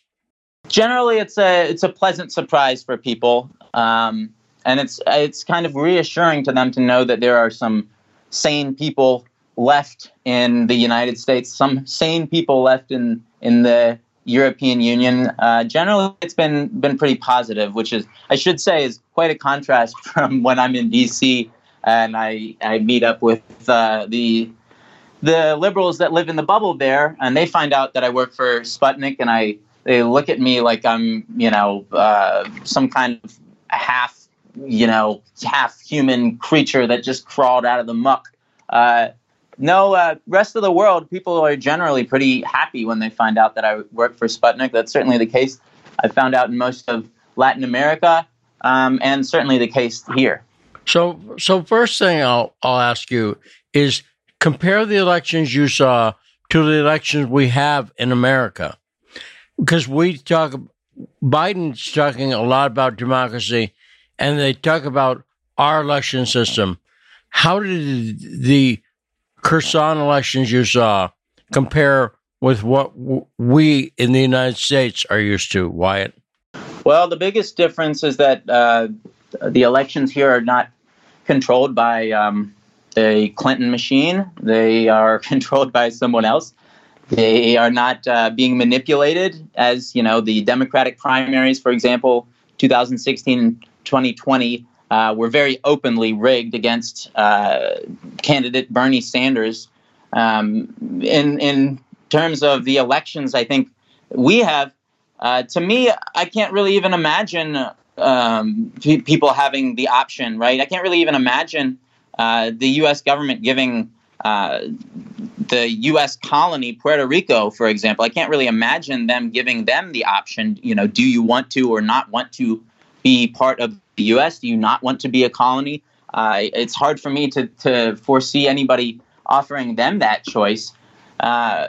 Generally, it's a it's a pleasant surprise for people, um, and it's it's kind of reassuring to them to know that there are some sane people left in the United States, some sane people left in in the European Union. Uh, generally, it's been been pretty positive, which is I should say is quite a contrast from when I'm in D.C. and I I meet up with uh, the the liberals that live in the bubble there, and they find out that I work for Sputnik, and I they look at me like I'm you know uh, some kind of half you know half human creature that just crawled out of the muck. No, uh, rest of the world, people are generally pretty happy when they find out that I work for Sputnik. That's certainly the case. I found out in most of Latin America, um, and certainly the case here. So, so first thing I'll I'll ask you is compare the elections you saw to the elections we have in America, because we talk Biden's talking a lot about democracy, and they talk about our election system. How did the Kherson elections you saw compare with what w- we in the United States are used to, Wyatt? Well, the biggest difference is that uh, the elections here are not controlled by um, a Clinton machine. They are controlled by someone else. They are not uh, being manipulated as, you know, the Democratic primaries, for example, 2016 and 2020 uh, were very openly rigged against uh, candidate Bernie Sanders. Um, in in terms of the elections, I think we have. Uh, to me, I can't really even imagine um, people having the option. Right? I can't really even imagine uh, the U.S. government giving. Uh, the U.S. colony Puerto Rico, for example, I can't really imagine them giving them the option. You know, do you want to or not want to be part of the U.S.? Do you not want to be a colony? Uh, it's hard for me to, to foresee anybody offering them that choice. Uh,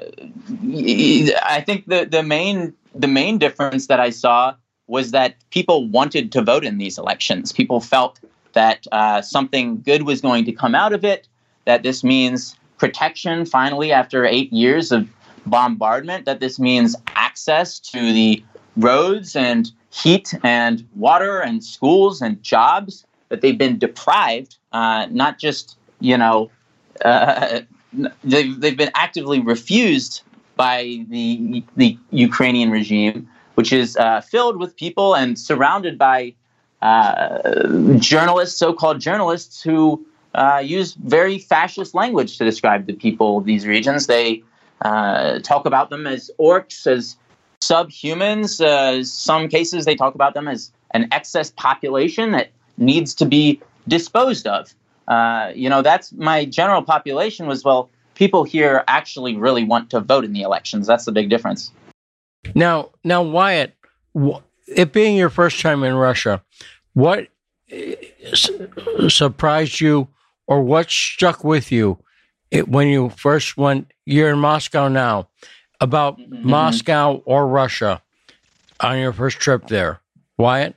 I think the, the main the main difference that I saw was that people wanted to vote in these elections. People felt that uh, something good was going to come out of it. That this means protection finally after eight years of bombardment. That this means access to the roads and heat and water and schools and jobs that they've been deprived, uh, not just, you know, uh, they've, they've been actively refused by the, the Ukrainian regime, which is uh, filled with people and surrounded by uh, journalists, so called journalists, who uh, use very fascist language to describe the people of these regions. They uh, talk about them as orcs, as subhumans. Uh, some cases they talk about them as an excess population that needs to be disposed of. Uh, you know, that's my general population was well, people here actually really want to vote in the elections. That's the big difference. Now, now, Wyatt, it being your first time in Russia, what eh, surprised you, or what stuck with you it, when you first went? You're in Moscow now. About mm-hmm. Moscow or Russia on your first trip there, Wyatt.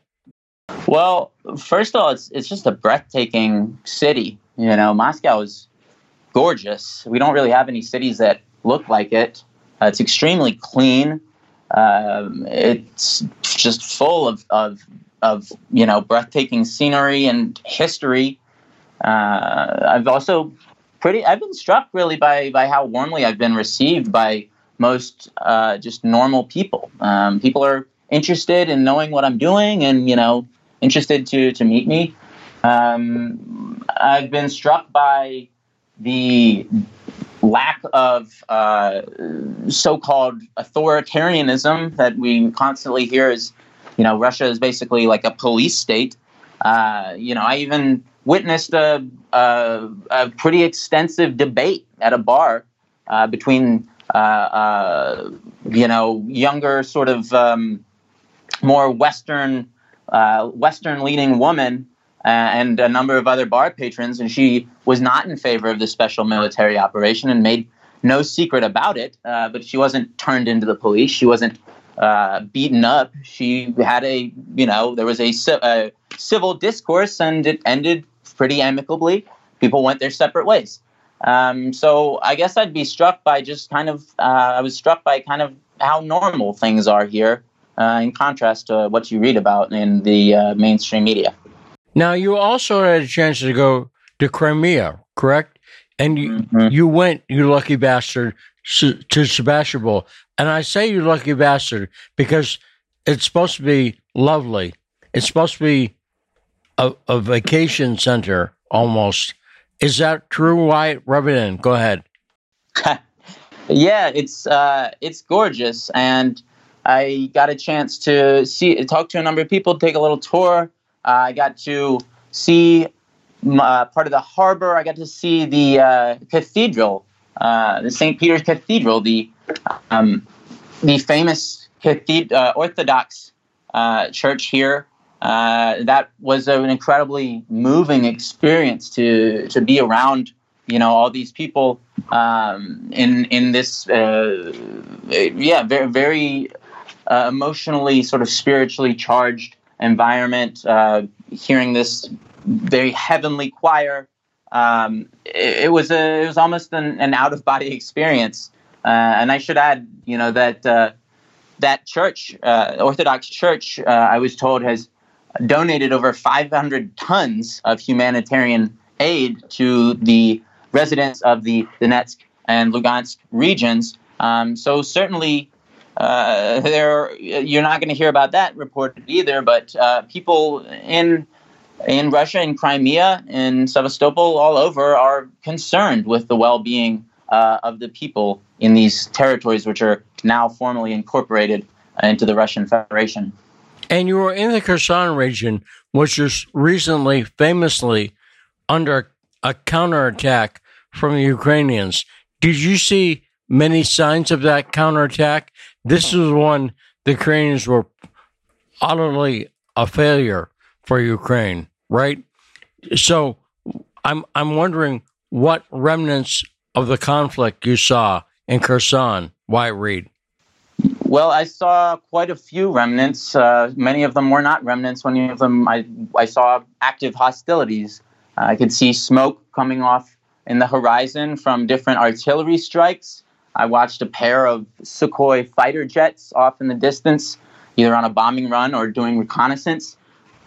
Well, first of all, it's it's just a breathtaking city. You know, Moscow is gorgeous. We don't really have any cities that look like it. Uh, it's extremely clean. Um, it's just full of, of, of, you know, breathtaking scenery and history. Uh, I've also pretty, I've been struck really by, by how warmly I've been received by most uh, just normal people. Um, people are interested in knowing what I'm doing and, you know, interested to, to meet me. Um, I've been struck by the lack of uh, so-called authoritarianism that we constantly hear is, you know, Russia is basically like a police state. Uh, you know, I even witnessed a, a, a, pretty extensive debate at a bar uh, between, uh, uh, you know, younger sort of um, more Western, uh, Western-leaning woman and a number of other bar patrons, and she was not in favor of the special military operation and made no secret about it. Uh, but she wasn't turned into the police. She wasn't uh, beaten up. She had a, you know, there was a, a, civil discourse, and it ended pretty amicably. People went their separate ways. Um, so I guess I'd be struck by just kind of, uh, I was struck by kind of how normal things are here. Uh, in contrast to what you read about in the uh, mainstream media. Now, you also had a chance to go to Crimea, correct? And you, mm-hmm. you went, you lucky bastard, to Sebastopol. And I say you lucky bastard because it's supposed to be lovely. It's supposed to be a, a vacation center almost. Is that true, Wyatt? Rub it in. Go ahead. yeah, it's uh, it's gorgeous, and I got a chance to see talk to a number of people, take a little tour uh, I got to see uh, part of the harbor. I got to see the uh, cathedral, uh, the St. Peter's Cathedral, the um, the famous cathedral, uh, Orthodox uh, church here. That was an incredibly moving experience to to be around. You know all these people um, in in this yeah very very emotionally sort of spiritually charged environment, uh, hearing this very heavenly choir. Um, it, it, was a, it was almost an, an out of body experience. Uh, and I should add, you know, that uh, that church, uh, Orthodox Church, uh, I was told has donated over 500 tons of humanitarian aid to the residents of the Donetsk and Lugansk regions. Um, so certainly uh, there you're not going to hear about that reported either. But uh, people in in Russia, in Crimea, in Sevastopol, all over, are concerned with the well-being uh, of the people in these territories, which are now formally incorporated into the Russian Federation. And you were in the Kherson region, which is recently, famously, under a counterattack from the Ukrainians. Did you see many signs of that counterattack? This is one the Ukrainians were utterly a failure for Ukraine, right? So I'm I'm wondering what remnants of the conflict you saw in Kherson. Wyatt Reed? Well, I saw quite a few remnants. Uh, many of them were not remnants. Many of them I I saw active hostilities. I could see smoke coming off in the horizon from different artillery strikes. I watched a pair of Sukhoi fighter jets off in the distance, either on a bombing run or doing reconnaissance.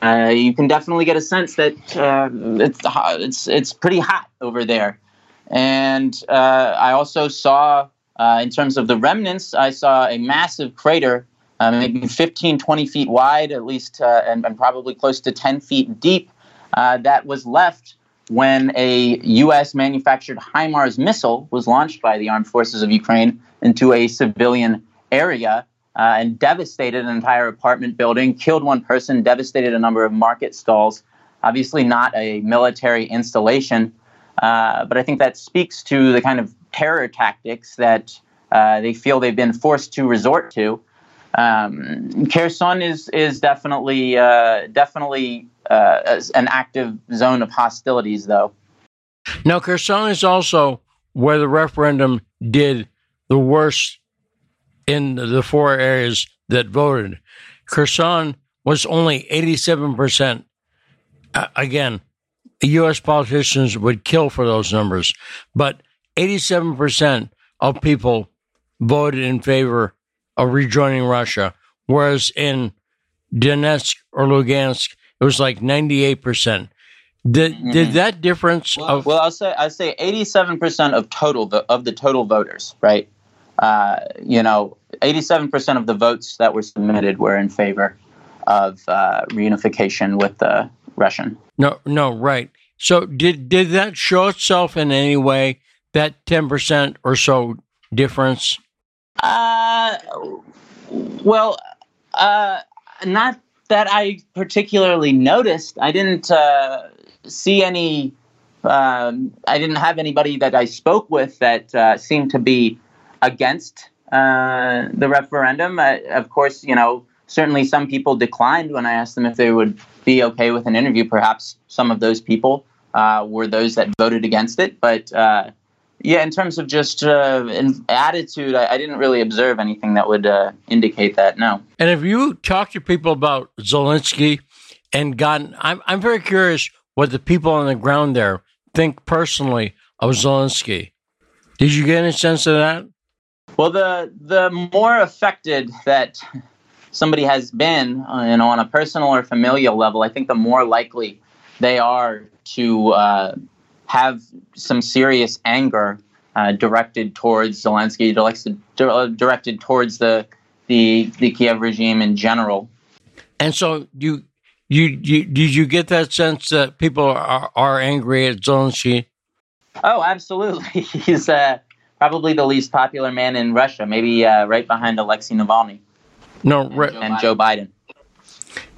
Uh, you can definitely get a sense that uh, it's it's it's pretty hot over there. And uh, I also saw, uh, in terms of the remnants, I saw a massive crater, uh, maybe 15, 20 feet wide, at least, uh, and, and, probably close to 10 feet deep, that was left when a U.S. manufactured HIMARS missile was launched by the armed forces of Ukraine into a civilian area uh, and devastated an entire apartment building, killed one person, devastated a number of market stalls. Obviously, not a military installation, uh, but I think that speaks to the kind of terror tactics that uh, they feel they've been forced to resort to. Um, Kherson is is definitely uh, definitely uh, an active zone of hostilities, though. Now, Kherson is also where the referendum did the worst in the four areas that voted. Kherson was only 87%. Uh, again, U.S. politicians would kill for those numbers, but 87% of people voted in favor of rejoining Russia, whereas in Donetsk or Lugansk, it was like 98%. Did, mm-hmm. did that difference well, of well I'll say I say 87% of total of the total voters right uh, you know 87% of the votes that were submitted were in favor of uh, reunification with the Russian no no right so did did that show itself in any way that 10% or so difference uh well uh not that I particularly noticed I didn't uh see any. Um, I didn't have anybody that I spoke with that uh, seemed to be against uh, the referendum. Of course, you know, certainly some people declined when I asked them if they would be okay with an interview. Perhaps some of those people uh, were those that voted against it. But uh, yeah, in terms of just uh, attitude, I, I, didn't really observe anything that would indicate that. No. And if you talk to people about Zelensky and gotten, I'm I'm very curious what the people on the ground there think personally of Zelensky. Did you get any sense of that? Well, the the more affected that somebody has been, uh, you know, on a personal or familial level, I think the more likely they are to uh, have some serious anger uh, directed towards Zelensky, directed, directed towards the, the the Kiev regime in general. And so, you you, you did you get that sense that people are, are angry at Zelensky? Oh, absolutely. He's uh, probably the least popular man in Russia, maybe uh, right behind Alexei Navalny. No, and, Joe, and Joe Biden.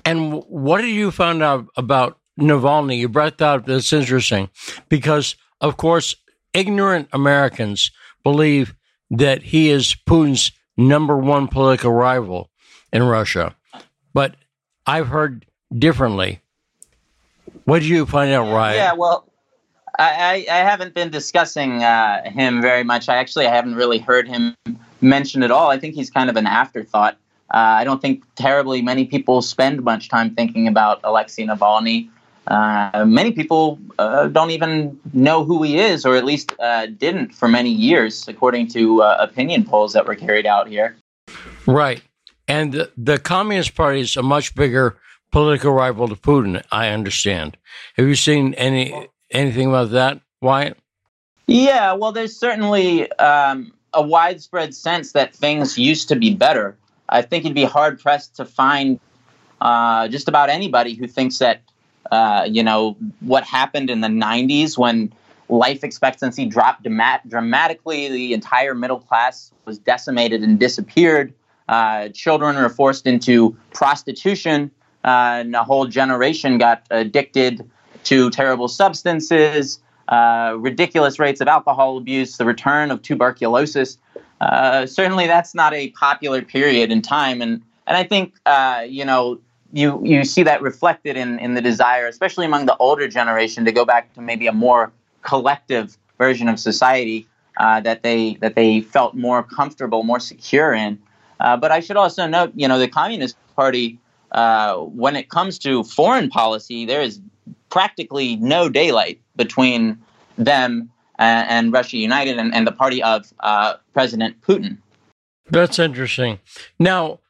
And what did you find out about Navalny? You brought that up. That's interesting because, of course, ignorant Americans believe that he is Putin's number one political rival in Russia. But I've heard differently. What did you find out, Ryan? Yeah, well, I, I haven't been discussing uh, him very much. I actually I haven't really heard him mentioned at all. I think he's kind of an afterthought. Uh, I don't think terribly many people spend much time thinking about Alexei Navalny. Uh, many people uh, don't even know who he is, or at least uh, didn't for many years, according to uh, opinion polls that were carried out here. Right. And the, the Communist Party is a much bigger political rival to Putin. I understand. Have you seen any anything about that, Wyatt? Yeah, well, there's certainly um, a widespread sense that things used to be better. I think you'd be hard pressed to find uh, just about anybody who thinks that uh, you know what happened in the '90s when life expectancy dropped dramatically, the entire middle class was decimated and disappeared. Uh, children were forced into prostitution uh, and a whole generation got addicted to terrible substances, uh, ridiculous rates of alcohol abuse, the return of tuberculosis. Uh, certainly, that's not a popular period in time, and and I think you know you you see that reflected in in the desire, especially among the older generation, to go back to maybe a more collective version of society uh, that they that they felt more comfortable, more secure in. Uh, but I should also note, you know, the Communist Party uh, when it comes to foreign policy, there is practically no daylight between them and, and Russia United and, and, the party of uh, President Putin. That's interesting. Now,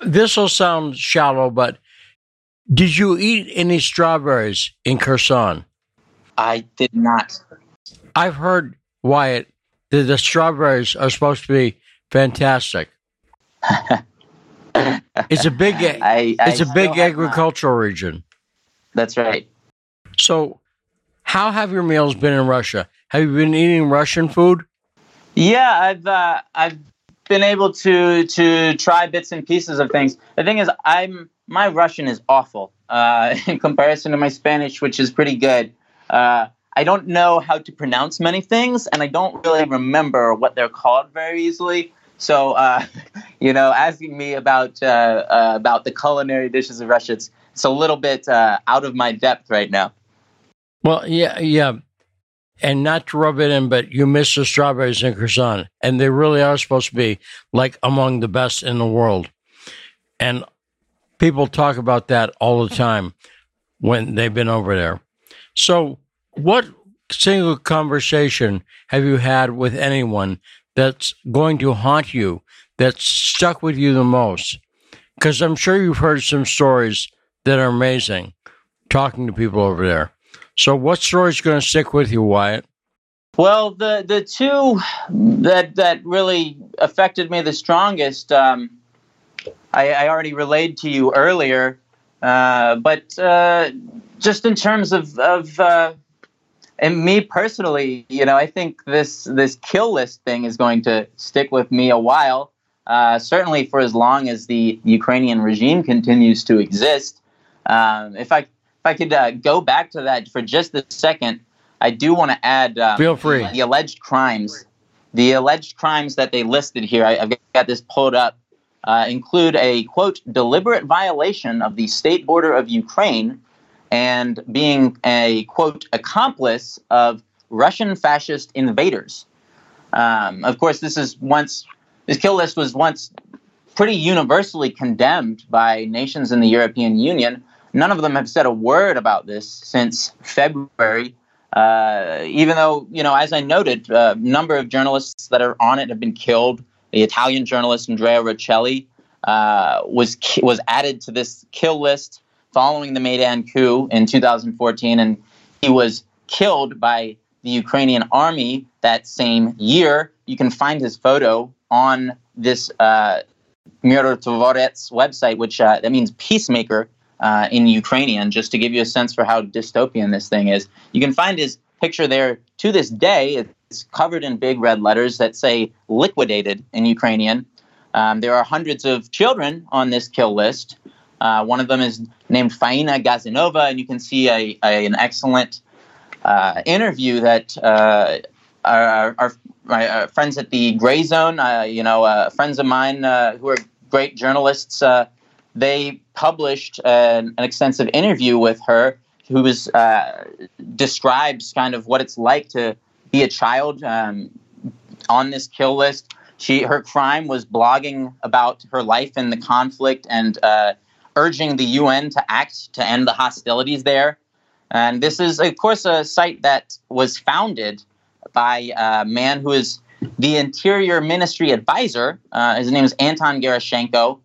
this will sound shallow, but did you eat any strawberries in Kherson? I did not. I've heard, Wyatt, that the strawberries are supposed to be fantastic. it's a big I, I it's a big agricultural not. region. That's right. So, how have your meals been in Russia? Have you been eating Russian food? Yeah, I've uh, I've been able to to try bits and pieces of things. The thing is, I'm my Russian is awful uh, in comparison to my Spanish, which is pretty good. Uh, I don't know how to pronounce many things, and I don't really remember what they're called very easily. So, uh, you know, asking me about uh, uh, about the culinary dishes of Russia, it's, it's a little bit uh, out of my depth right now. Well, yeah, yeah. And not to rub it in, but you miss the strawberries in Kherson. And they really are supposed to be like among the best in the world. And people talk about that all the time when they've been over there. So, what single conversation have you had with anyone that's going to haunt you, that's stuck with you the most? Because I'm sure you've heard some stories that are amazing talking to people over there. So, what story is going to stick with you, Wyatt? Well, the the two that that really affected me the strongest, um, I, I, already relayed to you earlier. Uh, but uh, just in terms of of uh, and me personally, you know, I think this this kill list thing is going to stick with me a while. Uh, certainly for as long as the Ukrainian regime continues to exist. Um, if I if I could uh, go back to that for just a second, I do want to add. Um, Feel free. The alleged crimes, the alleged crimes that they listed here. I, have got this pulled up. Uh, include a quote deliberate violation of the state border of Ukraine and being a quote accomplice of Russian fascist invaders. Um, of course, this is once this kill list was once pretty universally condemned by nations in the European Union. None of them have said a word about this since February. Uh, even though, you know, as I noted, a number of journalists that are on it have been killed. The Italian journalist Andrea Rocchelli uh, was was added to this kill list following the Maidan coup in 2014, and he was killed by the Ukrainian army that same year. You can find his photo on this uh, Mirotvorets website, which uh, that means peacemaker uh, in Ukrainian, just to give you a sense for how dystopian this thing is. You can find his picture there to this day. It's covered in big red letters that say liquidated in Ukrainian. Um, there are hundreds of children on this kill list. Uh, one of them is named Faina Gazanova, and you can see a, a an excellent uh, interview that uh, our, our, my uh, friends at the Gray Zone, uh, you know, uh, friends of mine who are great journalists, they published an, an, extensive interview with her, who was describes kind of what it's like to be a child um, on this kill list. She her crime was blogging about her life in the conflict and urging the UN to act to end the hostilities there. And this is, of course, a site that was founded by a man who is the Interior Ministry advisor. Uh, his name is Anton Gerashchenko.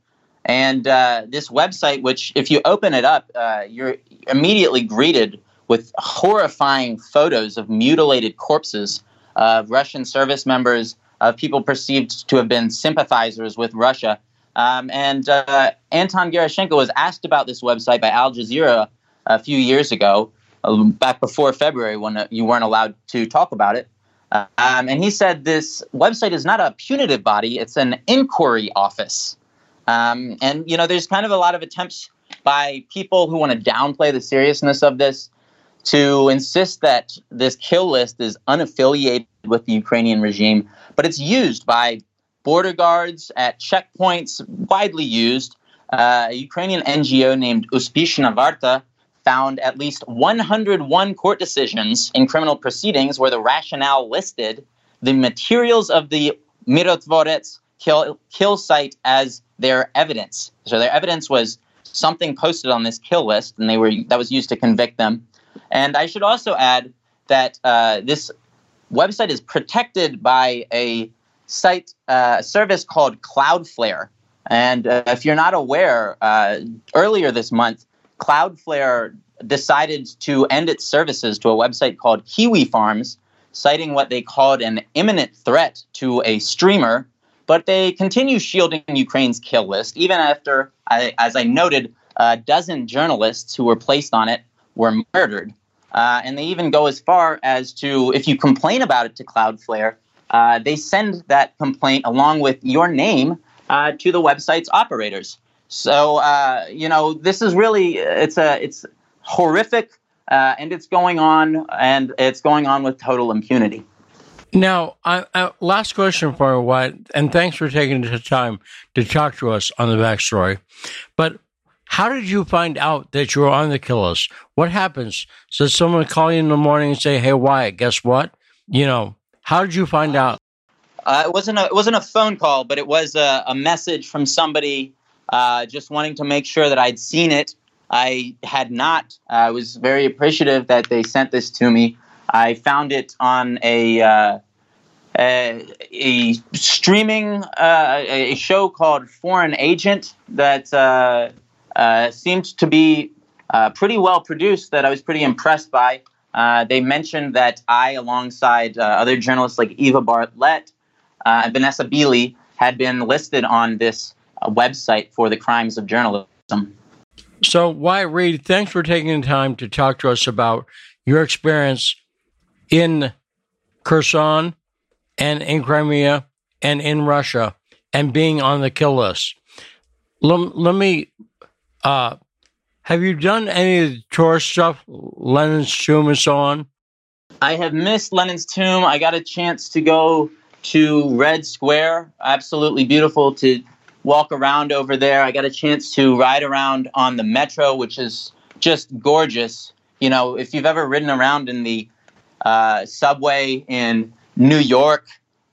And uh, this website, which, if you open it up, uh, you're immediately greeted with horrifying photos of mutilated corpses of Russian service members, of people perceived to have been sympathizers with Russia. Um, and uh, Anton Gerashchenko was asked about this website by Al Jazeera a few years ago, um, back before February when uh, you weren't allowed to talk about it. Um, and he said this website is not a punitive body, it's an inquiry office. Um, and, you know, there's kind of a lot of attempts by people who want to downplay the seriousness of this to insist that this kill list is unaffiliated with the Ukrainian regime, but it's used by border guards at checkpoints, widely used. Uh, a Ukrainian NGO named Uspishna Varta found at least 101 court decisions in criminal proceedings where the rationale listed the materials of the Mirotvorets kill, kill site as their evidence. So their evidence was something posted on this kill list, and they were that was used to convict them. And I should also add that uh, this website is protected by a site uh, service called Cloudflare. And uh, if you're not aware, uh, earlier this month, Cloudflare decided to end its services to a website called Kiwi Farms, citing what they called an imminent threat to a streamer. But they continue shielding Ukraine's kill list, even after, as I noted, a dozen journalists who were placed on it were murdered. Uh, and they even go as far as to, if you complain about it to Cloudflare, uh, they send that complaint along with your name uh, to the website's operators. So uh, you know this is really it's a it's horrific, uh, and it's going on, and it's going on with total impunity. Now, last question for you, Wyatt, and thanks for taking the time to talk to us on the backstory. But how did you find out that you were on the kill list? What happens? Does someone call you in the morning and say, "Hey, Wyatt, guess what?" You know, how did you find out? Uh, it wasn't a it wasn't a phone call, but it was a, a message from somebody uh, just wanting to make sure that I'd seen it. I had not. I was very appreciative that they sent this to me. I found it on a uh, a, a, streaming uh, a show called Foreign Agent that uh, uh, seemed to be uh, pretty well produced. That I was pretty impressed by. Uh, they mentioned that I, alongside other journalists like Eva Bartlett and Vanessa Beeley, had been listed on this website for the crimes of journalism. So, Wyatt Reed, thanks for taking the time to talk to us about your experience in Kherson and in Crimea and in Russia and being on the kill list. Let, let me, uh, have you done any of the tourist stuff, Lenin's tomb and so on? I have missed Lenin's tomb. I got a chance to go to Red Square. Absolutely beautiful to walk around over there. I got a chance to ride around on the metro, which is just gorgeous. You know, if you've ever ridden around in the uh, subway in New York,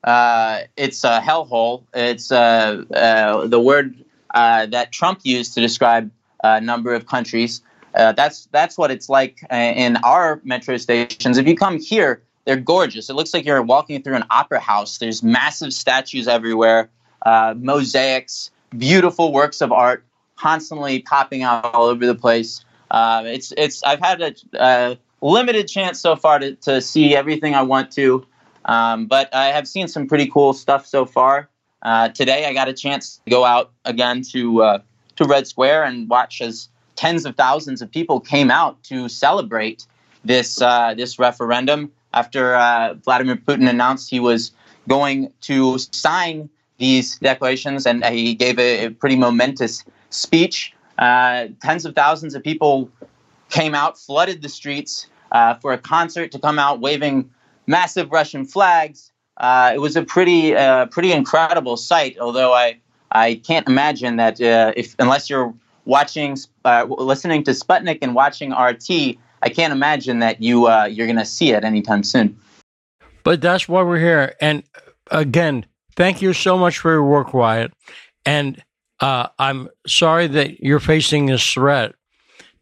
uh, it's a hellhole. It's uh, uh the word uh, that Trump used to describe a number of countries. Uh, that's that's what it's like in our metro stations. If you come here, they're gorgeous. It looks like you're walking through an opera house. There's massive statues everywhere, mosaics, beautiful works of art, constantly popping out all over the place. it's it's. I've had a limited chance so far to, to see everything I want to. Um, but I have seen some pretty cool stuff so far. Uh, today, I got a chance to go out again to uh, to Red Square and watch as tens of thousands of people came out to celebrate this uh, this referendum after uh, Vladimir Putin announced he was going to sign these declarations, and he gave a, a pretty momentous speech. Uh, tens of thousands of people came out, flooded the streets uh, for a concert to come out waving massive Russian flags. Uh, it was a pretty uh, pretty incredible sight. Although I I can't imagine that uh, if unless you're watching uh, listening to Sputnik and watching RT, I can't imagine that you uh, you're going to see it anytime soon. But that's why we're here. And again, thank you so much for your work, Wyatt. And I'm sorry that you're facing this threat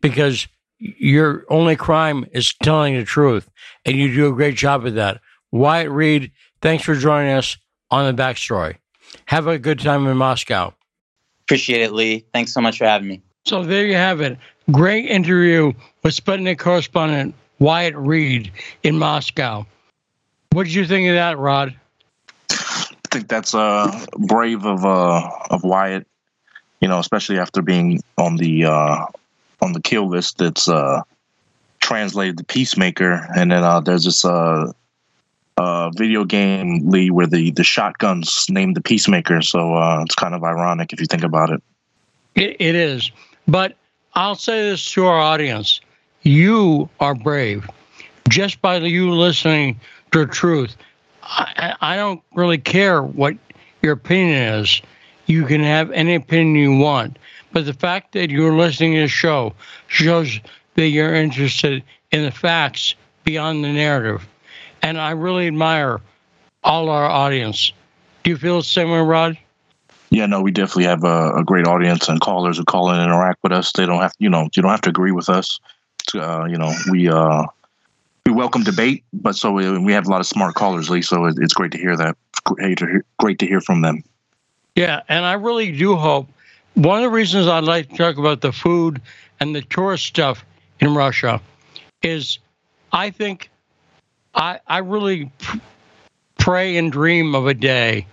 because your only crime is telling the truth, and you do a great job of that. Wyatt Reed, thanks for joining us on the backstory. Have a good time in Moscow. Appreciate it, Lee. Thanks so much for having me. So there you have it. Great interview with Sputnik correspondent Wyatt Reed in Moscow. What did you think of that, Rod? I think that's uh, brave of uh, of Wyatt. You know, especially after being on the uh, on the kill list that's uh, translated to Peacemaker, and then uh, there's this uh, uh, video game Lee where the the shotguns named the Peacemaker. So uh, it's kind of ironic if you think about it. it. It is, but I'll say this to our audience: you are brave. Just by you listening to truth, I, I don't really care what your opinion is. You can have any opinion you want. But the fact that you're listening to the show shows that you're interested in the facts beyond the narrative. And I really admire all our audience. Do you feel the same way, Rod? Yeah, no, we definitely have a, a great audience and callers who call in and interact with us. They don't have, you know, you don't have to agree with us. Uh, you know, we uh, we welcome debate, but so we, we have a lot of smart callers, Lee. So it, it's great to hear that. Great to hear, great to hear from them. Yeah, and I really do hope one of the reasons I'd like to talk about the food and the tourist stuff in Russia is I think I, I really pray and dream of a day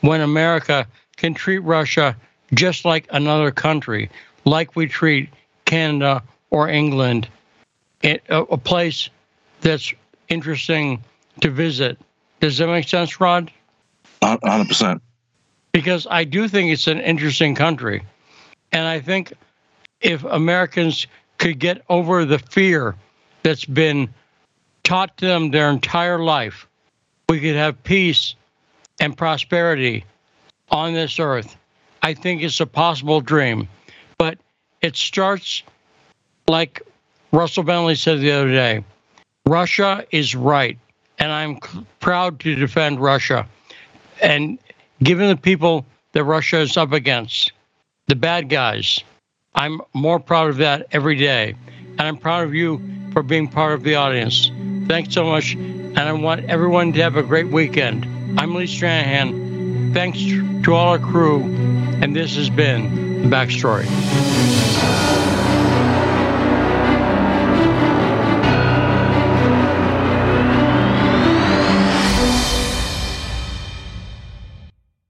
when America can treat Russia just like another country, like we treat Canada or England, a, a place that's interesting to visit. Does that make sense, Rod? 100% because I do think it's an interesting country. And I think if Americans could get over the fear that's been taught to them their entire life we could have peace and prosperity on this earth. I think it's a possible dream, but it starts like Russell Bentley said the other day Russia is right, and I'm proud to defend Russia. And given the people that Russia is up against, the bad guys, I'm more proud of that every day. And I'm proud of you for being part of the audience. Thanks so much. And I want everyone to have a great weekend. I'm Lee Stranahan. Thanks to all our crew. And this has been The Backstory.